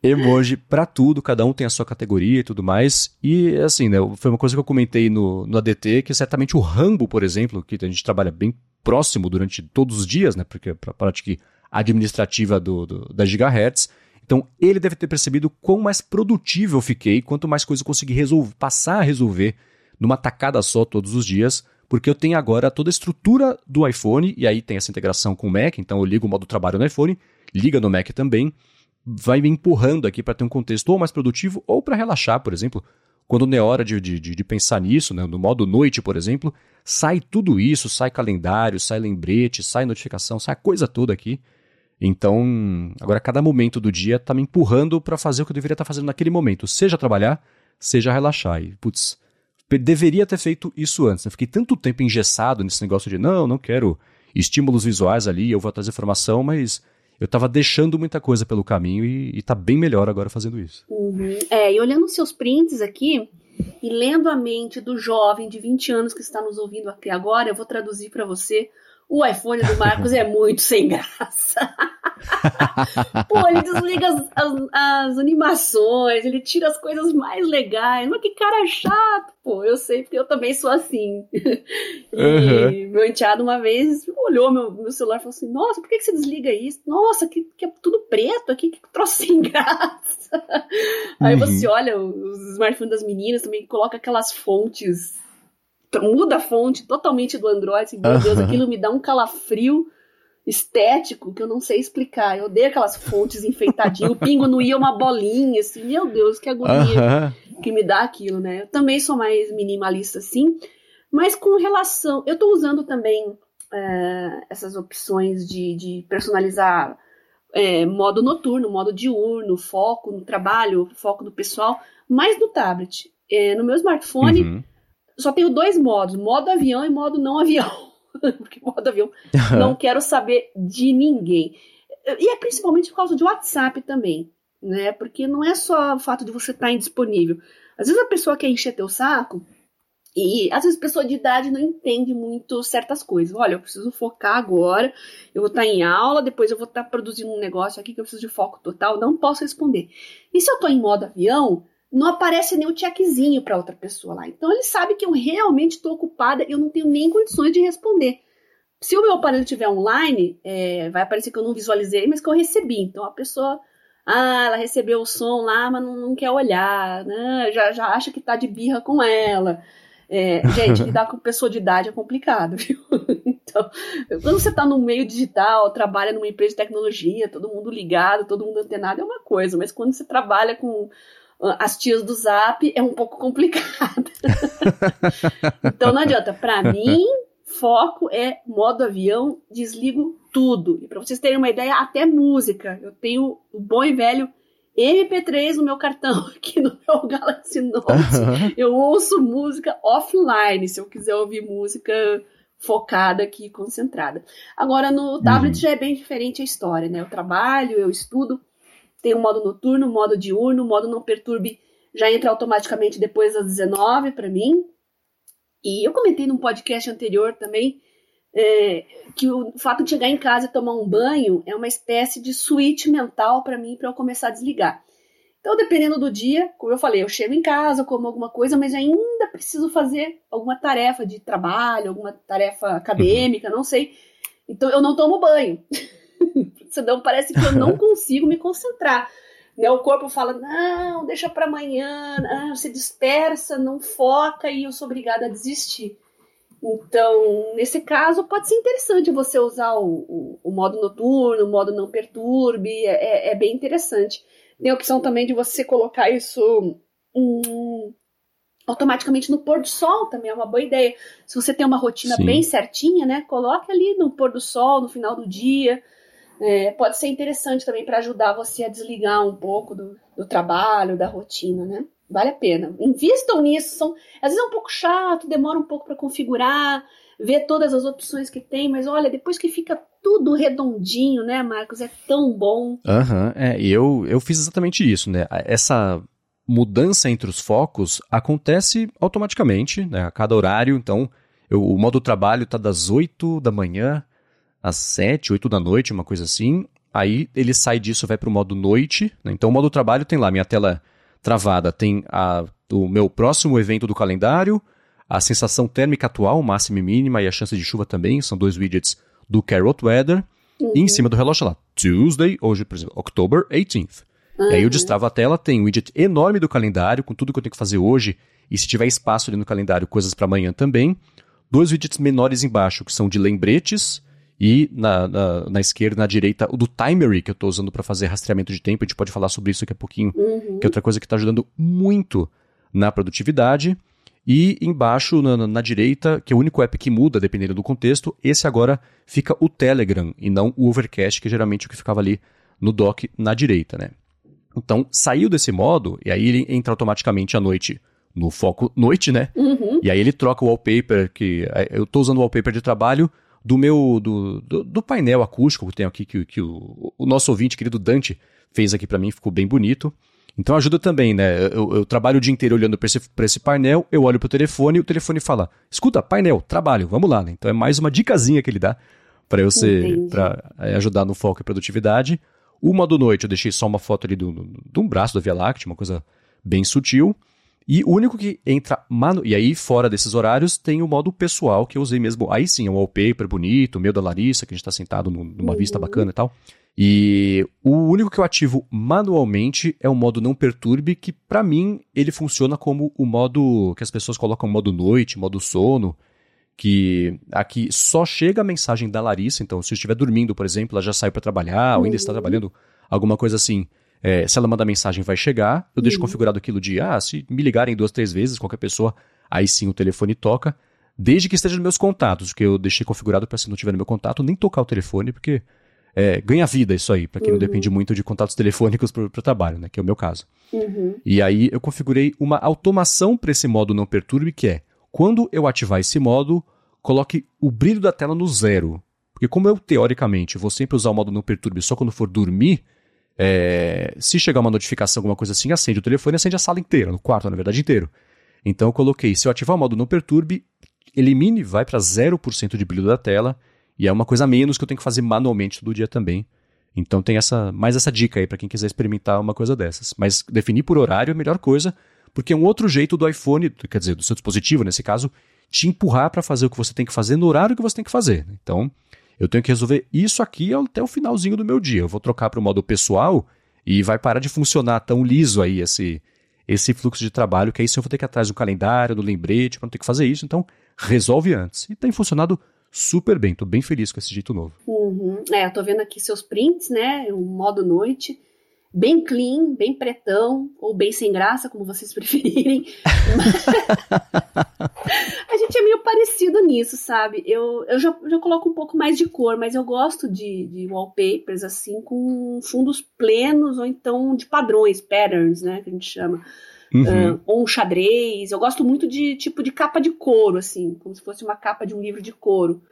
emoji para tudo, cada um tem a sua categoria e tudo mais. E assim, né, foi uma coisa que eu comentei no, no ADT, que certamente o Rambo, por exemplo, que a gente trabalha bem próximo durante todos os dias, né, porque para a parte administrativa do, do, da Gigahertz, então ele deve ter percebido quão mais produtivo eu fiquei, quanto mais coisa eu consegui resolver, passar a resolver numa tacada só todos os dias, porque eu tenho agora toda a estrutura do iPhone, e aí tem essa integração com o Mac, então eu ligo o modo trabalho no iPhone, liga no Mac também, vai me empurrando aqui para ter um contexto ou mais produtivo ou para relaxar, por exemplo. Quando não é hora de, de, de pensar nisso, né, no modo noite, por exemplo, sai tudo isso, sai calendário, sai lembrete, sai notificação, sai a coisa toda aqui. Então, agora cada momento do dia tá me empurrando para fazer o que eu deveria estar tá fazendo naquele momento, seja trabalhar, seja relaxar. E, putz, deveria ter feito isso antes. Né? Fiquei tanto tempo engessado nesse negócio de não, não quero estímulos visuais ali, eu vou trazer informação, mas eu estava deixando muita coisa pelo caminho e, está bem melhor agora fazendo isso. Uhum. É, e olhando seus prints aqui e lendo a mente do jovem de 20 anos que está nos ouvindo aqui agora, eu vou traduzir para você o iPhone do Marcos é muito sem graça. *laughs* Pô, ele desliga as, as, as, animações, ele tira as coisas mais legais. Mas que cara chato, pô. Eu sei, porque eu também sou assim. e uhum. meu enteado uma vez olhou meu, meu celular e falou assim: Nossa, por que, que você desliga isso? Nossa, que, que é tudo preto aqui, que troço sem graça. Aí uhum. você olha os smartphones das meninas também, coloca aquelas fontes muda a fonte totalmente do Android. Assim, meu Deus, aquilo me dá um calafrio estético que eu não sei explicar. Eu odeio aquelas fontes enfeitadinhas, o pingo no i é uma bolinha, assim, meu Deus, que agonia que me dá aquilo, né? Eu também sou mais minimalista, assim, mas com relação. Eu estou usando também é, essas opções de, de personalizar é, modo noturno, modo diurno, foco no trabalho, foco no pessoal, mais no tablet. É, no meu smartphone. Uhum só tenho dois modos, modo avião e modo não avião. *laughs* Porque modo avião não quero saber de ninguém. E é principalmente por causa de WhatsApp também, né? Porque não é só o fato de você estar tá indisponível. Às vezes a pessoa quer encher teu saco e às vezes a pessoa de idade não entende muito certas coisas. Olha, eu preciso focar agora, eu vou estar tá em aula, depois eu vou estar tá produzindo um negócio aqui que eu preciso de foco total, não posso responder. E se eu estou em modo avião, não aparece nem o checkzinho para outra pessoa lá. Então ele sabe que eu realmente estou ocupada, eu não tenho nem condições de responder. Se o meu aparelho estiver online, é, vai aparecer que eu não visualizei, mas que eu recebi. Então a pessoa, ah, ela recebeu o som lá, mas não, não quer olhar, né? Já, já acha que tá de birra com ela. É, *laughs* gente, lidar com pessoa de idade é complicado, *laughs* viu? Então, quando você está no meio digital, trabalha numa empresa de tecnologia, todo mundo ligado, todo mundo antenado, é uma coisa, mas quando você trabalha com as tias do Zap, é um pouco complicado. *laughs* então não adianta. Para mim, foco é modo avião, desligo tudo. E para vocês terem uma ideia, até música. Eu tenho o bom e velho MP3 no meu cartão, *laughs* aqui no meu Galaxy Note. Uhum. Eu ouço música offline, se eu quiser ouvir música focada aqui, concentrada. Agora, no tablet uhum. já é bem diferente a história, né? Eu trabalho, eu estudo, tem o modo noturno, modo diurno, modo não perturbe já entra automaticamente depois das 19 para mim. E eu comentei num podcast anterior também é, que o fato de chegar em casa e tomar um banho é uma espécie de switch mental para mim para eu começar a desligar. Então, dependendo do dia, como eu falei, eu chego em casa, como alguma coisa, mas ainda preciso fazer alguma tarefa de trabalho, alguma tarefa acadêmica, não sei. Então, eu não tomo banho. *laughs* Senão parece que eu não *laughs* consigo me concentrar. Né? O corpo fala, não, deixa para amanhã, se dispersa, não foca e eu sou obrigada a desistir. Então, nesse caso, pode ser interessante você usar o, o, o modo noturno, o modo não perturbe, é, é, é, bem interessante. Tem a opção também de você colocar isso um, automaticamente no pôr do sol, também é uma boa ideia. Se você tem uma rotina Sim. bem certinha, né, coloque ali no pôr do sol, no final do dia. É, pode ser interessante também para ajudar você a desligar um pouco do, do trabalho, da rotina, né? Vale a pena. Invistam nisso. São, às vezes é um pouco chato, demora um pouco para configurar, ver todas as opções que tem, mas olha, depois que fica tudo redondinho, né, Marcos? É tão bom. Aham, uhum, é, e eu, eu fiz exatamente isso, né? Essa mudança entre os focos acontece automaticamente, né? A cada horário, então, eu, o modo trabalho tá das 8 da manhã às 7, 8 da noite, uma coisa assim. Aí ele sai disso, vai para o modo noite. Né? Então o modo trabalho tem lá minha tela travada tem a, o meu próximo evento do calendário, a sensação térmica atual, máxima e mínima, e a chance de chuva também, são dois widgets do Carrot Weather. Uhum. E em cima do relógio lá, Tuesday, hoje, por exemplo, October 18th. Uhum. E aí eu destravo a tela, tem um widget enorme do calendário, com tudo que eu tenho que fazer hoje, e se tiver espaço ali no calendário, coisas para amanhã também. Dois widgets menores embaixo, que são de lembretes, e na, na, na, esquerda, na direita, o do Timery, que eu estou usando para fazer rastreamento de tempo. A gente pode falar sobre isso daqui a pouquinho, uhum. que é outra coisa que está ajudando muito na produtividade. E embaixo, na, na, direita, que é o único app que muda, dependendo do contexto, esse agora fica o Telegram e não o Overcast, que é geralmente o que ficava ali no dock na direita, né? Então, saiu desse modo, e aí ele entra automaticamente à noite no foco noite, né? Uhum. E aí ele troca o wallpaper, que eu estou usando o wallpaper de trabalho, do meu do, do, do painel acústico que tem aqui que, que o, o nosso ouvinte querido Dante fez aqui para mim, ficou bem bonito. Então ajuda também, né? Eu, eu trabalho o dia inteiro olhando para esse, esse painel, eu olho pro telefone e o telefone fala: escuta, painel, trabalho, vamos lá, né? Então é mais uma dicasinha que ele dá para eu ser, para é, ajudar no foco e produtividade. O modo noite, eu deixei só uma foto ali do, do, de um braço da Via Láctea, uma coisa bem sutil. E o único que entra. Manu... E aí, fora desses horários, tem o modo pessoal que eu usei mesmo. Aí sim, é um wallpaper bonito, o meu da Larissa, que a gente tá sentado numa uhum. vista bacana e tal. E o único que eu ativo manualmente é o modo não perturbe, que para mim ele funciona como o modo que as pessoas colocam modo noite, modo sono, que aqui só chega a mensagem da Larissa, então se eu estiver dormindo, por exemplo, ela já saiu para trabalhar, ou ainda está uhum. trabalhando, alguma coisa assim. É, se ela mandar mensagem, vai chegar. Eu deixo uhum. configurado aquilo de, ah, se me ligarem duas, três vezes, qualquer pessoa, aí sim o telefone toca. Desde que esteja nos meus contatos, que eu deixei configurado para se não tiver no meu contato, nem tocar o telefone, porque é, ganha vida isso aí, para quem uhum. não depende muito de contatos *laughs* telefônicos para o trabalho, né, que é o meu caso. Uhum. E aí eu configurei uma automação para esse modo não perturbe, que é, quando eu ativar esse modo, coloque o brilho da tela no zero. Porque como eu, teoricamente, vou sempre usar o modo não perturbe só quando for dormir, é, se chegar uma notificação, alguma coisa assim, acende o telefone acende a sala inteira, no quarto, na verdade, inteiro. Então eu coloquei, se eu ativar o modo não perturbe, elimine, vai para 0% de brilho da tela, e é uma coisa a menos que eu tenho que fazer manualmente todo dia também. Então tem essa mais essa dica aí para quem quiser experimentar uma coisa dessas. Mas definir por horário é a melhor coisa, porque é um outro jeito do iPhone, quer dizer, do seu dispositivo nesse caso, te empurrar para fazer o que você tem que fazer no horário que você tem que fazer. Então, eu tenho que resolver isso aqui até o finalzinho do meu dia. Eu vou trocar para o modo pessoal e vai parar de funcionar tão liso aí esse, esse fluxo de trabalho, que aí se eu vou ter que ir atrás do calendário, do lembrete, para não ter que fazer isso, então resolve antes. E tem funcionado super bem, tô bem feliz com esse jeito novo. Uhum. É, eu vendo aqui seus prints, né, o modo noite, bem clean, bem pretão, ou bem sem graça, como vocês *laughs* preferirem. a gente é meio parecido nisso, sabe? Eu, eu já, já coloco um pouco mais de cor, mas eu gosto de, de wallpapers, assim, com fundos plenos, ou então de padrões, patterns, né, que a gente chama. Uhum. Uh, ou um xadrez. Eu gosto muito de tipo de capa de couro, assim, como se fosse uma capa de um livro de couro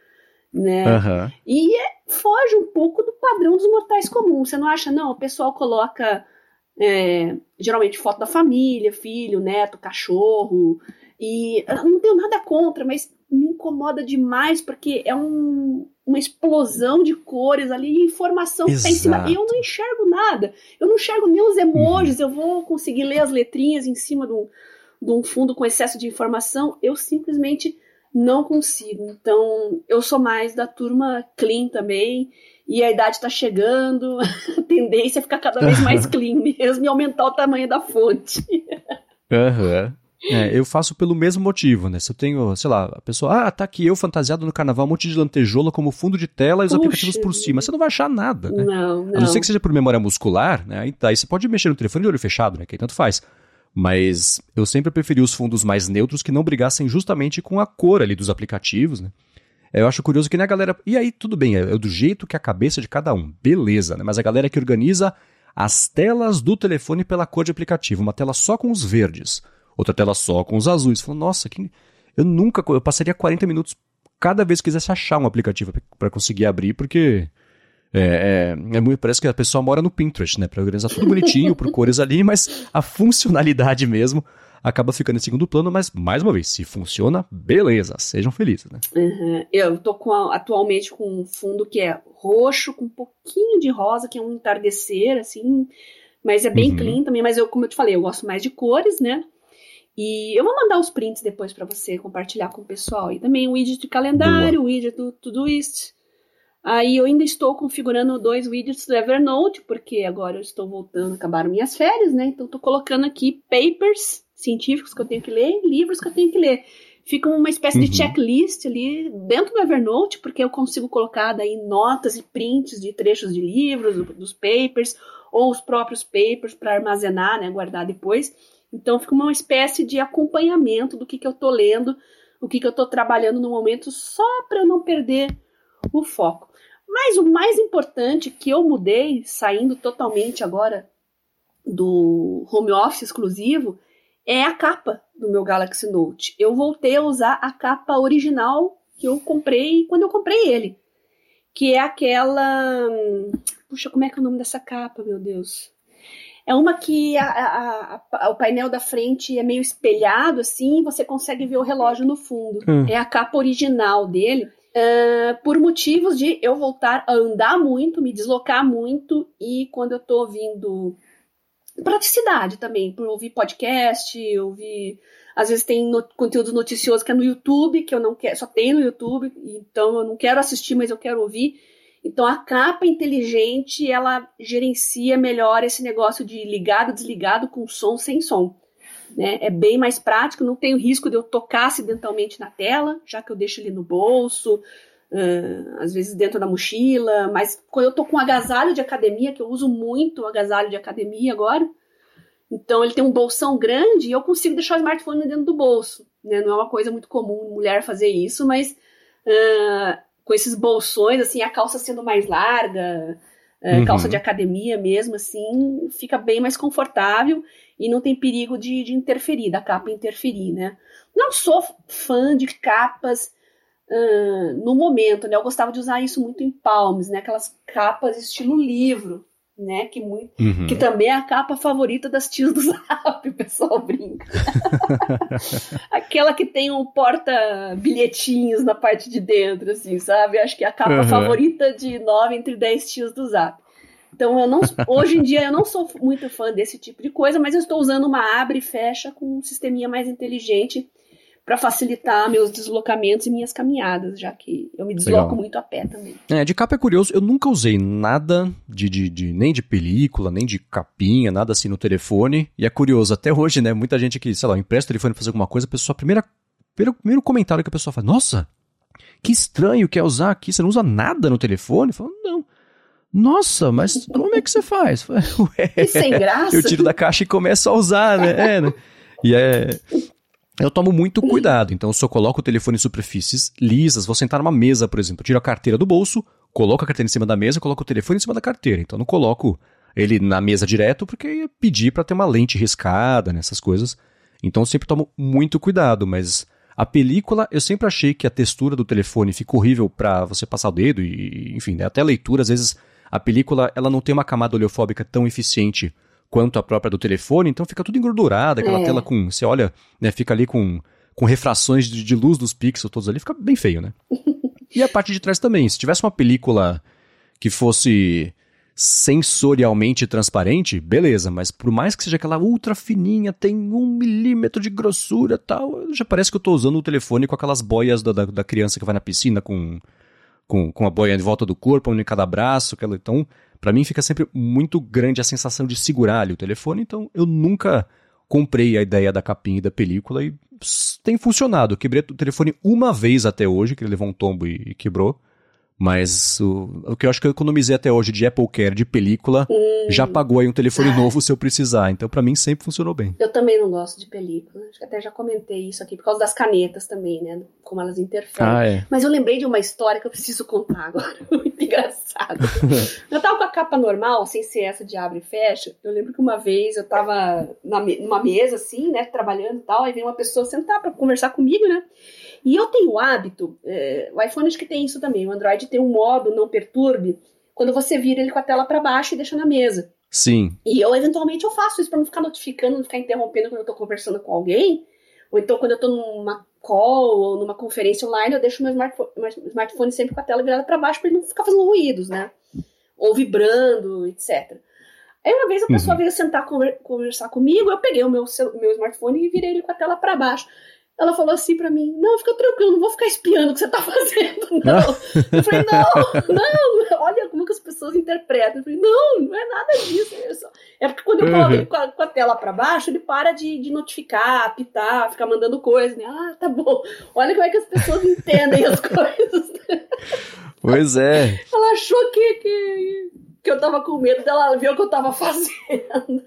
né? Uhum. E é, foge um pouco do padrão dos mortais comuns. Você não acha, não? O pessoal coloca é, geralmente foto da família, filho, neto, cachorro. E eu não tenho nada contra, mas me incomoda demais porque é um, uma explosão de cores ali e informação que tá em cima. E eu não enxergo nada. Eu não enxergo nem os emojis. Uhum. Eu vou conseguir ler as letrinhas em cima de um, de um fundo com excesso de informação. Eu simplesmente não consigo. Então, eu sou mais da turma clean também. E a idade está chegando, *laughs* a tendência é ficar cada vez mais clean mesmo e aumentar o tamanho da fonte. Aham. Uhum. É, eu faço pelo mesmo motivo, né? Se eu tenho, sei lá, a pessoa, ah, tá aqui eu fantasiado no carnaval, um monte de lantejoula como fundo de tela e os Puxa. aplicativos por cima. Você não vai achar nada, né? Não, não. A não ser que seja por memória muscular, né? Aí, tá, aí você pode mexer no telefone de olho fechado, né? Que aí tanto faz. Mas eu sempre preferi os fundos mais neutros que não brigassem justamente com a cor ali dos aplicativos, né? Eu acho curioso que a galera. E aí, tudo bem, é, do jeito que a cabeça de cada um, beleza, né? Mas a galera que organiza as telas do telefone pela cor de aplicativo. Uma tela só com os verdes, outra tela só com os azuis. Falou, nossa, que... eu nunca. Eu passaria 40 minutos cada vez que quisesse achar um aplicativo para conseguir abrir, porque é, é, é muito, parece que a pessoa mora no Pinterest, né? Para organizar tudo bonitinho, por cores ali, mas a funcionalidade mesmo acaba ficando em segundo plano, mas mais uma vez, se funciona, beleza, sejam felizes, né? Uhum. Eu tô com atualmente com um fundo que é roxo, com um pouquinho de rosa, que é um entardecer, assim, mas é bem uhum. clean também, mas eu, como eu te falei, eu gosto mais de cores, né? E eu vou mandar os prints depois para você compartilhar com o pessoal. E também o widget de calendário, o widget do Todoist. Aí eu ainda estou configurando dois widgets do Evernote, porque agora eu estou voltando, acabaram minhas férias, né? Então estou colocando aqui papers científicos que eu tenho que ler, livros que eu tenho que ler. Fica uma espécie uhum. de checklist ali dentro do Evernote, porque eu consigo colocar daí notas e prints de trechos de livros, dos papers, ou os próprios papers para armazenar, né, guardar depois. Então fica uma espécie de acompanhamento do que, que eu estou lendo, o que, que eu estou trabalhando no momento, só para eu não perder o foco. Mas o mais importante que eu mudei, saindo totalmente agora do home office exclusivo, é a capa do meu Galaxy Note. Eu voltei a usar a capa original que eu comprei quando eu comprei ele. Que é aquela. Puxa, como é que é o nome dessa capa, meu Deus? É uma que a, a, a, o painel da frente é meio espelhado, assim, você consegue ver o relógio no fundo. Hum. É a capa original dele. Uh, por motivos de eu voltar a andar muito, me deslocar muito e quando eu tô ouvindo praticidade também, por ouvir podcast, ouvir às vezes tem no, conteúdo noticioso que é no YouTube, que eu não quero, só tem no YouTube, então eu não quero assistir, mas eu quero ouvir. Então a capa inteligente, ela gerencia melhor esse negócio de ligado, desligado com som sem som. Né? É bem mais prático, não tem o risco de eu tocar acidentalmente na tela, já que eu deixo ele no bolso, uh, às vezes dentro da mochila, mas quando eu tô com agasalho de academia, que eu uso muito o agasalho de academia agora, então ele tem um bolsão grande e eu consigo deixar o smartphone dentro do bolso. Né? Não é uma coisa muito comum mulher fazer isso, mas uh, com esses bolsões, assim, a calça sendo mais larga, uh, uhum. calça de academia mesmo, assim, fica bem mais confortável e não tem perigo de, de interferir, da capa interferir, né? Não sou fã de capas uh, no momento, né? Eu gostava de usar isso muito em palmes, né? Aquelas capas estilo livro, né? Que, muito, uhum. que também é a capa favorita das tias do Zap, *laughs* o pessoal brinca. *laughs* Aquela que tem um porta-bilhetinhos na parte de dentro, assim, sabe? Acho que é a capa uhum. favorita de nove entre dez tios do Zap. Então, eu não, hoje em dia eu não sou muito fã desse tipo de coisa, mas eu estou usando uma abre e fecha com um sisteminha mais inteligente para facilitar meus deslocamentos e minhas caminhadas, já que eu me desloco Legal. muito a pé também. É, de capa é curioso, eu nunca usei nada de, de, de, nem de película, nem de capinha, nada assim no telefone. E é curioso, até hoje, né? Muita gente que, sei lá, empresta o telefone pra fazer alguma coisa, a pessoa, primeira, primeiro, primeiro comentário que a pessoa faz, nossa, que estranho que é usar aqui, você não usa nada no telefone? Falo, não. Nossa, mas como é que você faz? *laughs* Ué, e sem graça? Eu tiro da caixa e começo a usar, né? É, né? E é, eu tomo muito cuidado, então eu só coloco o telefone em superfícies lisas, vou sentar numa mesa, por exemplo, eu tiro a carteira do bolso, coloco a carteira em cima da mesa, coloco o telefone em cima da carteira, então não coloco ele na mesa direto, porque ia pedir para ter uma lente riscada, nessas né, coisas. Então eu sempre tomo muito cuidado, mas a película, eu sempre achei que a textura do telefone fica horrível para você passar o dedo e, enfim, né, até a leitura, às vezes a película ela não tem uma camada oleofóbica tão eficiente quanto a própria do telefone, então fica tudo engordurado, aquela é. tela com. Você olha, né, fica ali com, com refrações de, de luz dos pixels todos ali, fica bem feio, né? *laughs* e a parte de trás também. Se tivesse uma película que fosse sensorialmente transparente, beleza, mas por mais que seja aquela ultra fininha, tem um milímetro de grossura tal, já parece que eu tô usando o telefone com aquelas boias da, da, da criança que vai na piscina com, com, com a boia em volta do corpo, um em cada braço, aquela, então para mim fica sempre muito grande a sensação de segurar ali o telefone, então eu nunca comprei a ideia da capinha e da película e tem funcionado. Eu quebrei o telefone uma vez até hoje, que ele levou um tombo e, e quebrou. Mas o, o que eu acho que eu economizei até hoje de Apple Care, de película, hum. já pagou aí um telefone novo se eu precisar. Então, para mim, sempre funcionou bem. Eu também não gosto de película. Acho que até já comentei isso aqui, por causa das canetas também, né? Como elas interferem. Ah, é. Mas eu lembrei de uma história que eu preciso contar agora. *laughs* Muito engraçado. *laughs* eu tava com a capa normal, sem ser essa de abre e fecha. Eu lembro que uma vez eu tava na, numa mesa, assim, né? Trabalhando e tal. Aí veio uma pessoa sentar para conversar comigo, né? E eu tenho o hábito, é, o iPhone acho que tem isso também, o Android tem um modo não perturbe, quando você vira ele com a tela para baixo e deixa na mesa. Sim. E eu, eventualmente, eu faço isso para não ficar notificando, não ficar interrompendo quando eu tô conversando com alguém, ou então quando eu tô numa call ou numa conferência online, eu deixo meu smartphone, meu smartphone sempre com a tela virada para baixo para ele não ficar fazendo ruídos, né? Ou vibrando, etc. Aí uma vez a pessoa uhum. veio sentar conversar comigo, eu peguei o meu, meu smartphone e virei ele com a tela para baixo. Ela falou assim para mim: Não, fica tranquilo, não vou ficar espiando o que você tá fazendo, *laughs* não. eu falei: Não, não, olha como que as pessoas interpretam. Eu falei: Não, não é nada disso. É, só... é porque quando eu coloco uhum. com, a, com, a, tela para baixo, ele para de, de notificar, apitar, ficar mandando coisa, né? Ah, tá bom. Olha como é que as pessoas entendem as *laughs* coisas. Pois é. Ela achou que, que, que eu tava com medo dela ver o que eu tava fazendo.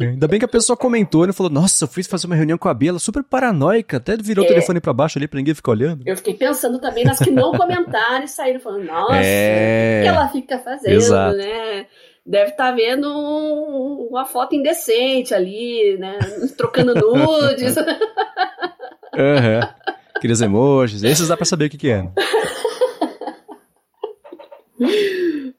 Ainda bem que a pessoa comentou e falou: Nossa, eu fui fazer uma reunião com a Bia, ela super paranoica, até virou é. o telefone para baixo ali pra ninguém ficar olhando. Eu fiquei pensando também nas que não *laughs* comentaram e saíram falando: Nossa, é... o que ela fica fazendo, Exato. né? Deve estar tá vendo um, uma foto indecente ali, né? Trocando nudes. *laughs* uhum. Aqueles emojis, esses dá pra saber o que, que é. *laughs* *laughs*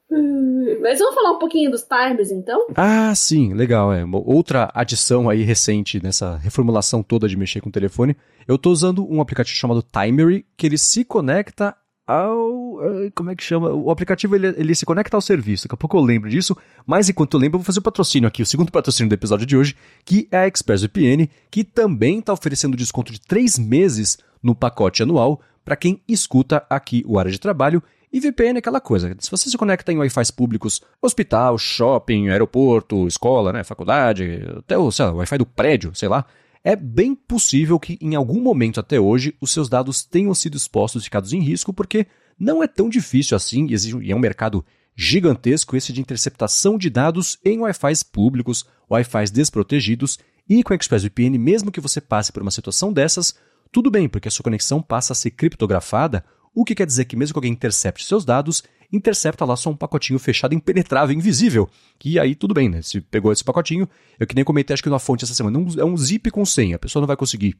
Mas vamos falar um pouquinho dos timers, então? Ah, sim, legal. É. Outra adição aí recente nessa reformulação toda de mexer com o telefone. Eu estou usando um aplicativo chamado Timery, que ele se conecta ao. Como é que chama? O aplicativo ele, ele se conecta ao serviço. Daqui a pouco eu lembro disso. Mas enquanto eu lembro, eu vou fazer o patrocínio aqui, o segundo patrocínio do episódio de hoje, que é a ExpressVPN, que também está oferecendo desconto de 3 meses no pacote anual para quem escuta aqui o área de trabalho e VPN é aquela coisa, se você se conecta em Wi-Fi públicos, hospital, shopping, aeroporto, escola, né, faculdade, até o Wi-Fi do prédio, sei lá, é bem possível que em algum momento até hoje os seus dados tenham sido expostos e ficados em risco, porque não é tão difícil assim e é um mercado gigantesco esse de interceptação de dados em Wi-Fi públicos, Wi-Fi desprotegidos e com a ExpressVPN, mesmo que você passe por uma situação dessas, tudo bem, porque a sua conexão passa a ser criptografada o que quer dizer que mesmo que alguém intercepte seus dados, intercepta lá só um pacotinho fechado, impenetrável, invisível. E aí tudo bem, né? Se pegou esse pacotinho, eu que nem comentei acho que na fonte essa semana, é um zip com senha, a pessoa não vai conseguir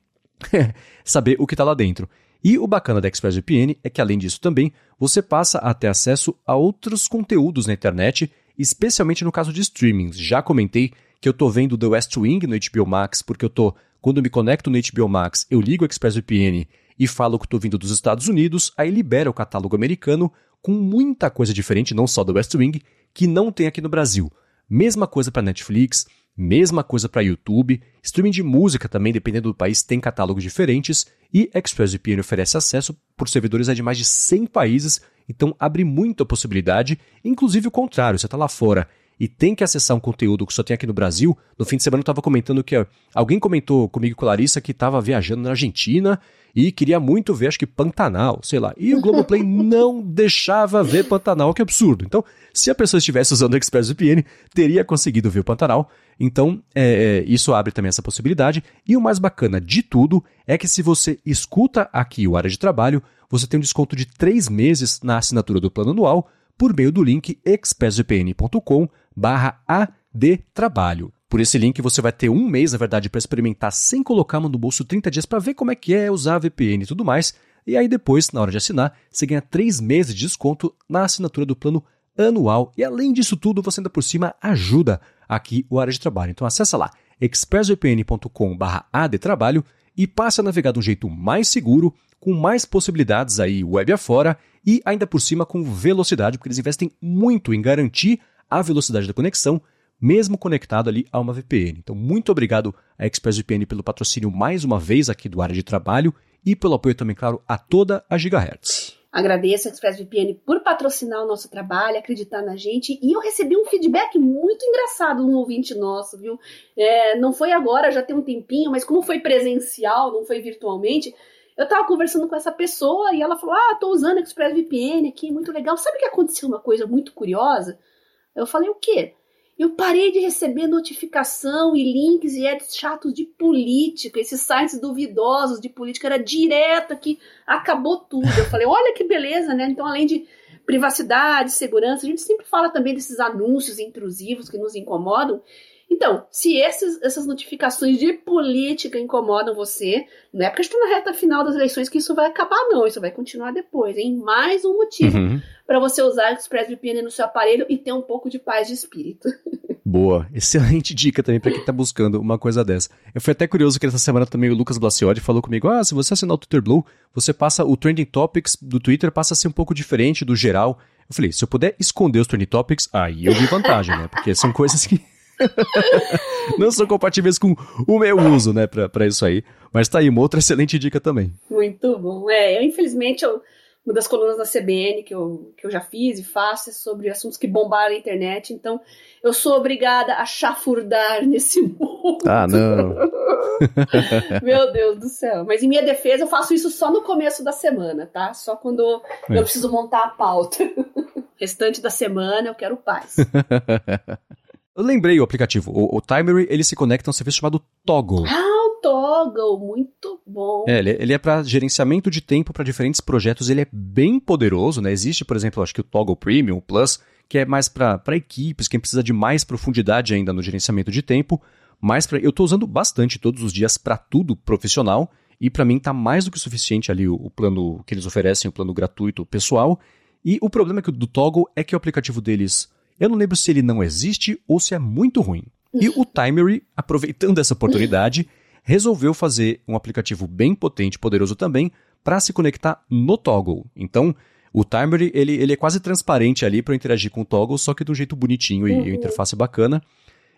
*laughs* saber o que está lá dentro. E o bacana da ExpressVPN é que além disso também, você passa a ter acesso a outros conteúdos na internet, especialmente no caso de streamings. Já comentei que eu estou vendo The West Wing no HBO Max, porque eu tô, quando eu me conecto no HBO Max, eu ligo o ExpressVPN e falo que estou vindo dos Estados Unidos, aí libera o catálogo americano com muita coisa diferente, não só do West Wing, que não tem aqui no Brasil. Mesma coisa para Netflix, Mesma coisa para YouTube, streaming de música também, dependendo do país, tem catálogos diferentes. E ExpressVPN oferece acesso por servidores de mais de 100 países, então abre muita possibilidade, inclusive o contrário, você está lá fora e tem que acessar um conteúdo que só tem aqui no Brasil. No fim de semana eu estava comentando que alguém comentou comigo com a Larissa que estava viajando na Argentina e queria muito ver, acho que Pantanal, sei lá. E o Globoplay *laughs* não deixava ver Pantanal, que absurdo. Então, se a pessoa estivesse usando o ExpressVPN, teria conseguido ver o Pantanal. Então, é, é, isso abre também essa possibilidade. E o mais bacana de tudo é que se você escuta aqui o área de trabalho, você tem um desconto de três meses na assinatura do plano anual por meio do link expressvpn.com barra adtrabalho. Por esse link você vai ter um mês, na verdade, para experimentar sem colocar a mão no bolso 30 dias para ver como é que é usar a VPN e tudo mais. E aí depois, na hora de assinar, você ganha 3 meses de desconto na assinatura do plano anual. E além disso tudo, você ainda por cima ajuda aqui o área de trabalho. Então acessa lá expressvpn.com/adtrabalho e passe a navegar de um jeito mais seguro, com mais possibilidades aí web afora e ainda por cima com velocidade, porque eles investem muito em garantir a velocidade da conexão, mesmo conectado ali a uma VPN. Então, muito obrigado a ExpressVPN pelo patrocínio mais uma vez aqui do área de trabalho e pelo apoio também, claro, a toda a Gigahertz. Agradeço a ExpressVPN por patrocinar o nosso trabalho, acreditar na gente. E eu recebi um feedback muito engraçado de um ouvinte nosso, viu? É, não foi agora, já tem um tempinho, mas como foi presencial, não foi virtualmente, eu tava conversando com essa pessoa e ela falou: Ah, tô usando ExpressVPN aqui, muito legal. Sabe que aconteceu uma coisa muito curiosa? Eu falei: O quê? Eu parei de receber notificação e links e ads chatos de política, esses sites duvidosos de política, era direto aqui, acabou tudo. Eu falei, olha que beleza, né? Então, além de privacidade, segurança, a gente sempre fala também desses anúncios intrusivos que nos incomodam. Então, se esses, essas notificações de política incomodam você, não é porque está na reta final das eleições que isso vai acabar, não. Isso vai continuar depois, hein? Mais um motivo uhum. Para você usar o ExpressVPN no seu aparelho e ter um pouco de paz de espírito. Boa, excelente dica também para quem está buscando uma coisa dessa. Eu fui até curioso que essa semana também o Lucas Blaciotti falou comigo: ah, se você assinar o Twitter Blue, você passa o Trending Topics do Twitter passa a ser um pouco diferente do geral. Eu falei, se eu puder esconder os Trending Topics, aí eu vi vantagem, né? Porque são coisas que *laughs* não são compatíveis com o meu uso, né, pra isso aí. Mas tá aí, uma outra excelente dica também. Muito bom. É, eu, infelizmente, eu, uma das colunas da CBN que eu, que eu já fiz e faço é sobre assuntos que bombaram a internet, então eu sou obrigada a chafurdar *laughs* nesse mundo. Ah, não. *laughs* Meu Deus do céu. Mas em minha defesa, eu faço isso só no começo da semana, tá? Só quando é. eu preciso montar a pauta. *laughs* Restante da semana eu quero paz. Eu lembrei o aplicativo. O, o Timery, ele se conecta a um serviço chamado Toggle. Ah, Toggle, muito bom. É, ele, ele é para gerenciamento de tempo para diferentes projetos. Ele é bem poderoso, né? Existe, por exemplo, acho que o Toggle Premium, o Plus, que é mais para equipes, quem precisa de mais profundidade ainda no gerenciamento de tempo. Mais pra, eu estou usando bastante todos os dias para tudo profissional. E para mim está mais do que suficiente ali o, o plano que eles oferecem, o plano gratuito pessoal. E o problema é do Toggle é que o aplicativo deles eu não lembro se ele não existe ou se é muito ruim. E o Timery, aproveitando essa oportunidade, *laughs* resolveu fazer um aplicativo bem potente e poderoso também para se conectar no Toggle. Então, o Timery ele, ele é quase transparente ali para interagir com o Toggle, só que de um jeito bonitinho e, uhum. e interface bacana.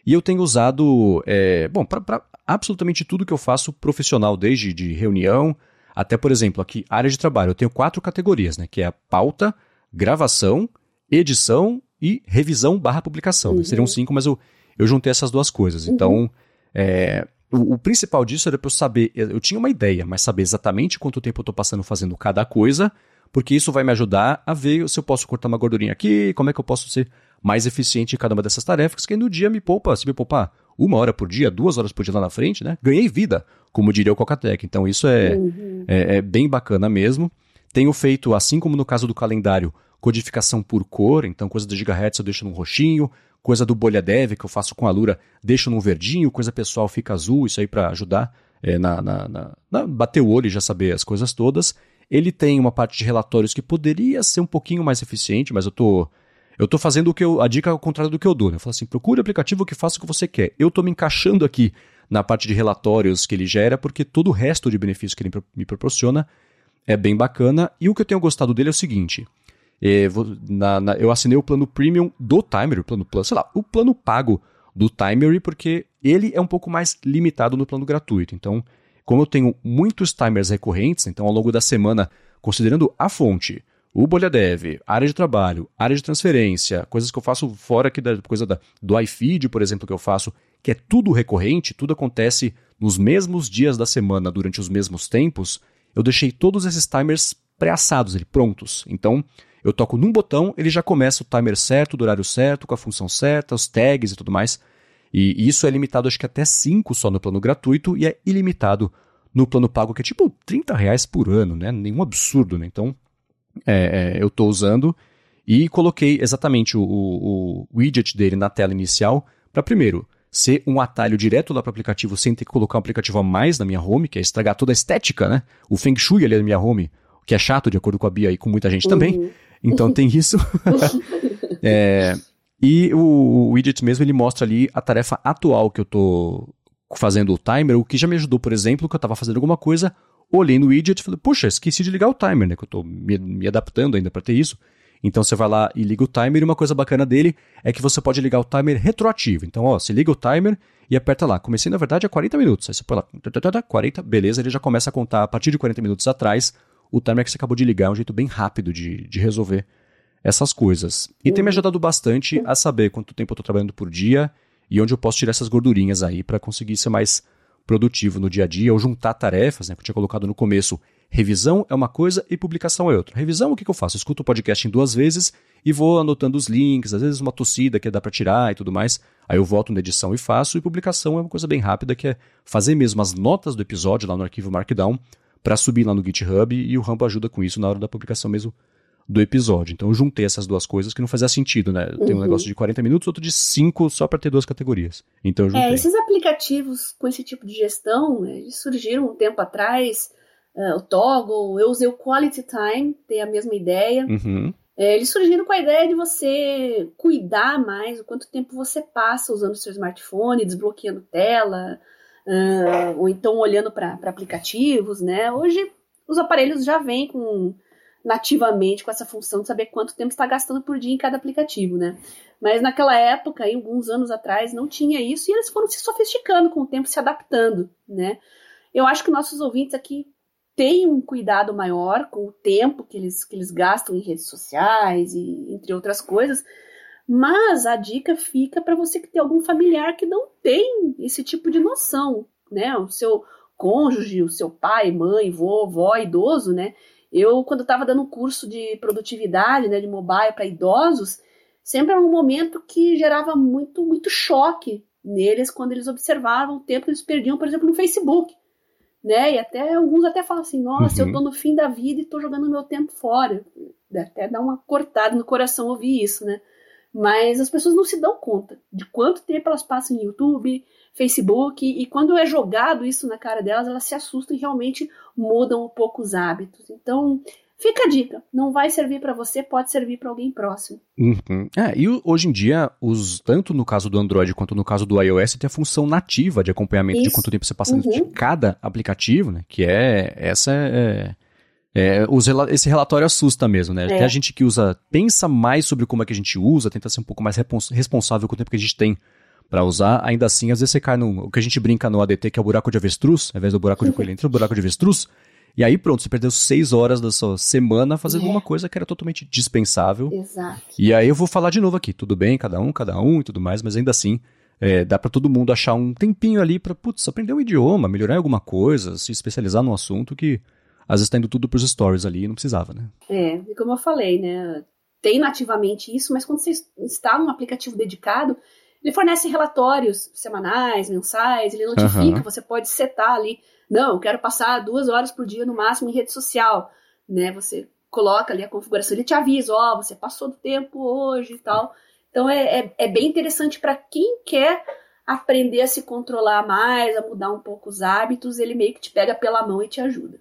E eu tenho usado, é, bom, para absolutamente tudo que eu faço profissional, desde de reunião até, por exemplo, aqui, área de trabalho. Eu tenho quatro categorias, né? Que é a pauta, gravação, edição e revisão barra publicação. Né? Uhum. Seriam cinco, mas eu, eu juntei essas duas coisas. Uhum. Então, é, o, o, principal disso era para eu saber, eu tinha uma ideia, mas saber exatamente quanto tempo eu estou passando fazendo cada coisa, porque isso vai me ajudar a ver se eu posso cortar uma gordurinha aqui, como é que eu posso ser mais eficiente em cada uma dessas tarefas, que no dia me poupa, se me poupar uma hora por dia, duas horas por dia lá na frente, né? Ganhei vida, como diria o Cocatec. Então isso é, uhum. é, é bem bacana mesmo. Tenho feito, assim como no caso do calendário, codificação por cor, então coisa do gigahertz eu deixo num roxinho, coisa do bolha dev que eu faço com a Lura deixo num verdinho, coisa pessoal fica azul, isso aí para ajudar é, na, na, na, na, bater o olho e já saber as coisas todas. Ele tem uma parte de relatórios que poderia ser um pouquinho mais eficiente, mas eu tô eu tô fazendo o que eu, a dica ao contrário do que eu dou. Né? Eu falo assim, procure o aplicativo que faça o que você quer. Eu tô me encaixando aqui na parte de relatórios que ele gera, porque todo o resto de benefícios que ele me proporciona é bem bacana. E o que eu tenho gostado dele é o seguinte: é, na, na, eu assinei o plano premium do Timer, o plano Plus, sei lá, o plano pago do Timery, porque ele é um pouco mais limitado no plano gratuito. Então, como eu tenho muitos timers recorrentes, então ao longo da semana, considerando a fonte, o Bolha Dev, área de trabalho, área de transferência, coisas que eu faço fora aqui da coisa da, do iFeed, por exemplo, que eu faço, que é tudo recorrente, tudo acontece nos mesmos dias da semana, durante os mesmos tempos, eu deixei todos esses timers pré-assados, prontos. Então, eu toco num botão, ele já começa o timer certo, do horário certo, com a função certa, os tags e tudo mais. E isso é limitado, acho que até 5 só no plano gratuito e é ilimitado no plano pago, que é tipo 30 reais por ano, né? Nenhum absurdo, né? Então, é, é, eu estou usando e coloquei exatamente o, o, o widget dele na tela inicial para, primeiro, ser um atalho direto lá para o aplicativo sem ter que colocar um aplicativo a mais na minha home, que é estragar toda a estética, né? O Feng Shui ali da minha home, que é chato, de acordo com a Bia e com muita gente uhum. também. Então *laughs* tem isso. *laughs* é, e o, o, widget mesmo, ele mostra ali a tarefa atual que eu tô fazendo o timer, o que já me ajudou, por exemplo, que eu estava fazendo alguma coisa, olhei no widget e falei, puxa, esqueci de ligar o timer, né? Que eu estou me, me adaptando ainda para ter isso. Então você vai lá e liga o timer, e uma coisa bacana dele é que você pode ligar o timer retroativo. Então, ó, você liga o timer e aperta lá. Comecei, na verdade, a 40 minutos. Aí você põe lá, 40, beleza, ele já começa a contar a partir de 40 minutos atrás o timer que você acabou de ligar. É um jeito bem rápido de, de resolver essas coisas. E uhum. tem me uhum. ajudado bastante a saber quanto tempo eu estou trabalhando por dia e onde eu posso tirar essas gordurinhas aí para conseguir ser mais produtivo no dia a dia ou juntar tarefas, né, que eu tinha colocado no começo. Revisão é uma coisa e publicação é outra. Revisão, o que, que eu faço? Eu escuto o podcast em duas vezes e vou anotando os links, às vezes uma tossida que dá para tirar e tudo mais. Aí eu volto na edição e faço. E publicação é uma coisa bem rápida, que é fazer mesmo as notas do episódio lá no arquivo Markdown para subir lá no GitHub e o Rambo ajuda com isso na hora da publicação mesmo do episódio. Então eu juntei essas duas coisas que não fazia sentido, né? Tem um uhum. negócio de 40 minutos, outro de 5 só para ter duas categorias. Então é, juntei. É, esses aplicativos com esse tipo de gestão, eles surgiram um tempo atrás. Uh, o Toggle, eu usei o Quality Time, tem a mesma ideia. Uhum. É, eles surgiram com a ideia de você cuidar mais o quanto tempo você passa usando o seu smartphone, desbloqueando tela, ou então olhando para aplicativos, né? Hoje os aparelhos já vêm com nativamente com essa função de saber quanto tempo está gastando por dia em cada aplicativo, né? Mas naquela época, aí, alguns anos atrás, não tinha isso e eles foram se sofisticando com o tempo, se adaptando, né? Eu acho que nossos ouvintes aqui têm um cuidado maior com o tempo que eles, que eles gastam em redes sociais e entre outras coisas, mas a dica fica para você que tem algum familiar que não tem esse tipo de noção, né? O seu cônjuge, o seu pai, mãe, vovó, idoso, né? Eu, quando estava dando um curso de produtividade, né, de mobile para idosos, sempre era um momento que gerava muito, muito choque neles quando eles observavam o tempo que eles perdiam, por exemplo, no Facebook. Né? E até alguns até falam assim, nossa, uhum. eu tô no fim da vida e tô jogando meu tempo fora. Até dá uma cortada no coração ouvir isso, né? Mas as pessoas não se dão conta de quanto tempo elas passam em YouTube, Facebook, e quando é jogado isso na cara delas, elas se assustam e realmente mudam um pouco os hábitos. Então, Fica a dica, não vai servir para você, pode servir para alguém próximo. Uhum. É, e hoje em dia, os, tanto no caso do Android quanto no caso do iOS, tem a função nativa de acompanhamento Isso. de quanto tempo você passa uhum. de cada aplicativo, né? Que é essa é, é, os, esse relatório assusta mesmo, né? É. Até a gente que usa, pensa mais sobre como é que a gente usa, tenta ser um pouco mais responsável com o tempo que a gente tem para usar, ainda assim, às vezes você cai no o que a gente brinca no ADT, que é o buraco de avestruz, ao invés do buraco de *laughs* coelho, entra o buraco de avestruz, e aí pronto, você perdeu seis horas da sua semana fazendo é. uma coisa que era totalmente dispensável. Exato. E aí eu vou falar de novo aqui, tudo bem, cada um, cada um e tudo mais, mas ainda assim, é, dá para todo mundo achar um tempinho ali para, putz, aprender um idioma, melhorar alguma coisa, se especializar num assunto que às vezes tá indo tudo pros stories ali e não precisava, né? É, e como eu falei, né, tem nativamente isso, mas quando você instala um aplicativo dedicado, ele fornece relatórios semanais, mensais, ele notifica, uhum. você pode setar ali, não, eu quero passar duas horas por dia no máximo em rede social, né? Você coloca ali a configuração, ele te avisa, ó, oh, você passou do tempo hoje e tal. Então é, é, é bem interessante para quem quer aprender a se controlar mais, a mudar um pouco os hábitos, ele meio que te pega pela mão e te ajuda.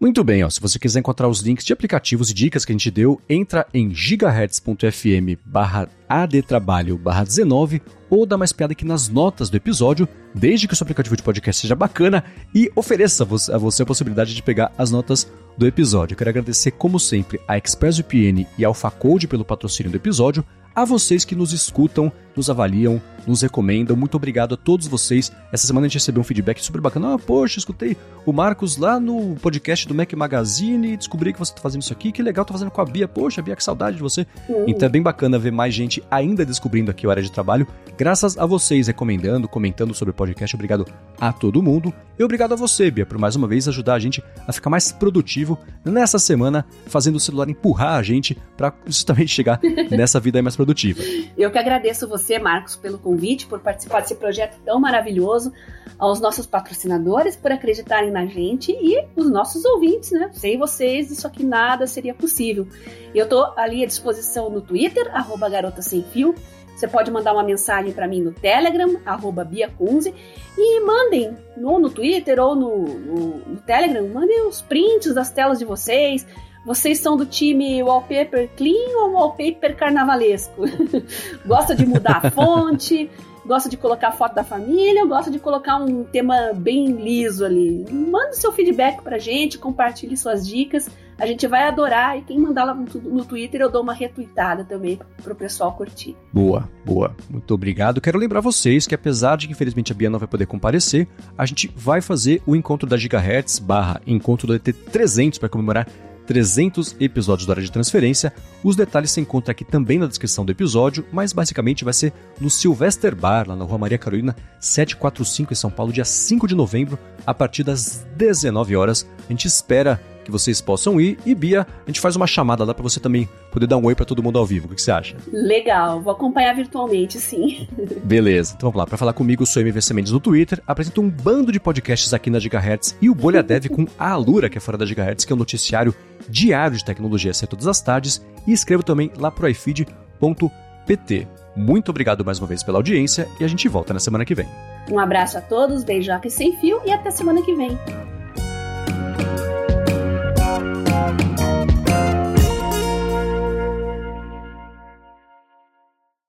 Muito bem, ó, se você quiser encontrar os links de aplicativos e dicas que a gente deu, entra em gigahertz.fm barra adtrabalho barra 19 ou dá mais piada aqui nas notas do episódio, desde que o seu aplicativo de podcast seja bacana e ofereça a você a possibilidade de pegar as notas do episódio. Quero agradecer, como sempre, a ExpressVPN e a AlphaCode pelo patrocínio do episódio, a vocês que nos escutam nos avaliam, nos recomendam. Muito obrigado a todos vocês. Essa semana a gente recebeu um feedback super bacana. Ah, poxa, escutei o Marcos lá no podcast do Mac Magazine e descobri que você está fazendo isso aqui. Que legal, tô fazendo com a Bia. Poxa, Bia, que saudade de você. Uhum. Então é bem bacana ver mais gente ainda descobrindo aqui o área de trabalho. Graças a vocês recomendando, comentando sobre o podcast. Obrigado a todo mundo. E obrigado a você, Bia, por mais uma vez ajudar a gente a ficar mais produtivo nessa semana, fazendo o celular empurrar a gente para justamente chegar *laughs* nessa vida mais produtiva. Eu que agradeço você, Marcos, pelo convite, por participar desse projeto tão maravilhoso, aos nossos patrocinadores por acreditarem na gente e os nossos ouvintes, né? Sem vocês, isso aqui nada seria possível. Eu tô ali à disposição no Twitter, arroba garota sem fio. Você pode mandar uma mensagem para mim no Telegram, arroba Bia Kunze, e mandem no, no Twitter ou no, no, no Telegram, mandem os prints das telas de vocês, vocês são do time wallpaper clean ou wallpaper carnavalesco? *laughs* gosta de mudar a fonte? Gosta de colocar foto da família ou gosta de colocar um tema bem liso ali? Manda seu feedback pra gente, compartilhe suas dicas. A gente vai adorar e quem mandar lá no Twitter eu dou uma retweetada também pro pessoal curtir. Boa, boa. Muito obrigado. Quero lembrar vocês que apesar de que infelizmente a Bia não vai poder comparecer, a gente vai fazer o encontro da Gigahertz barra encontro do ET 300 para comemorar 300 episódios do Hora de Transferência. Os detalhes se encontram aqui também na descrição do episódio, mas basicamente vai ser no Sylvester Bar, lá na Rua Maria Carolina 745 em São Paulo, dia 5 de novembro, a partir das 19 horas. A gente espera que vocês possam ir. E Bia, a gente faz uma chamada lá para você também poder dar um oi para todo mundo ao vivo. O que você acha? Legal, vou acompanhar virtualmente, sim. Beleza, então vamos lá. Para falar comigo, sou MVC Mendes no Twitter, apresento um bando de podcasts aqui na Gigahertz e o Bolha Dev com a Alura, que é fora da Gigahertz, que é um noticiário diário de tecnologia sempre todas as tardes e escreva também lá pro ifeed.pt. Muito obrigado mais uma vez pela audiência e a gente volta na semana que vem. Um abraço a todos, beijo aqui sem fio e até semana que vem.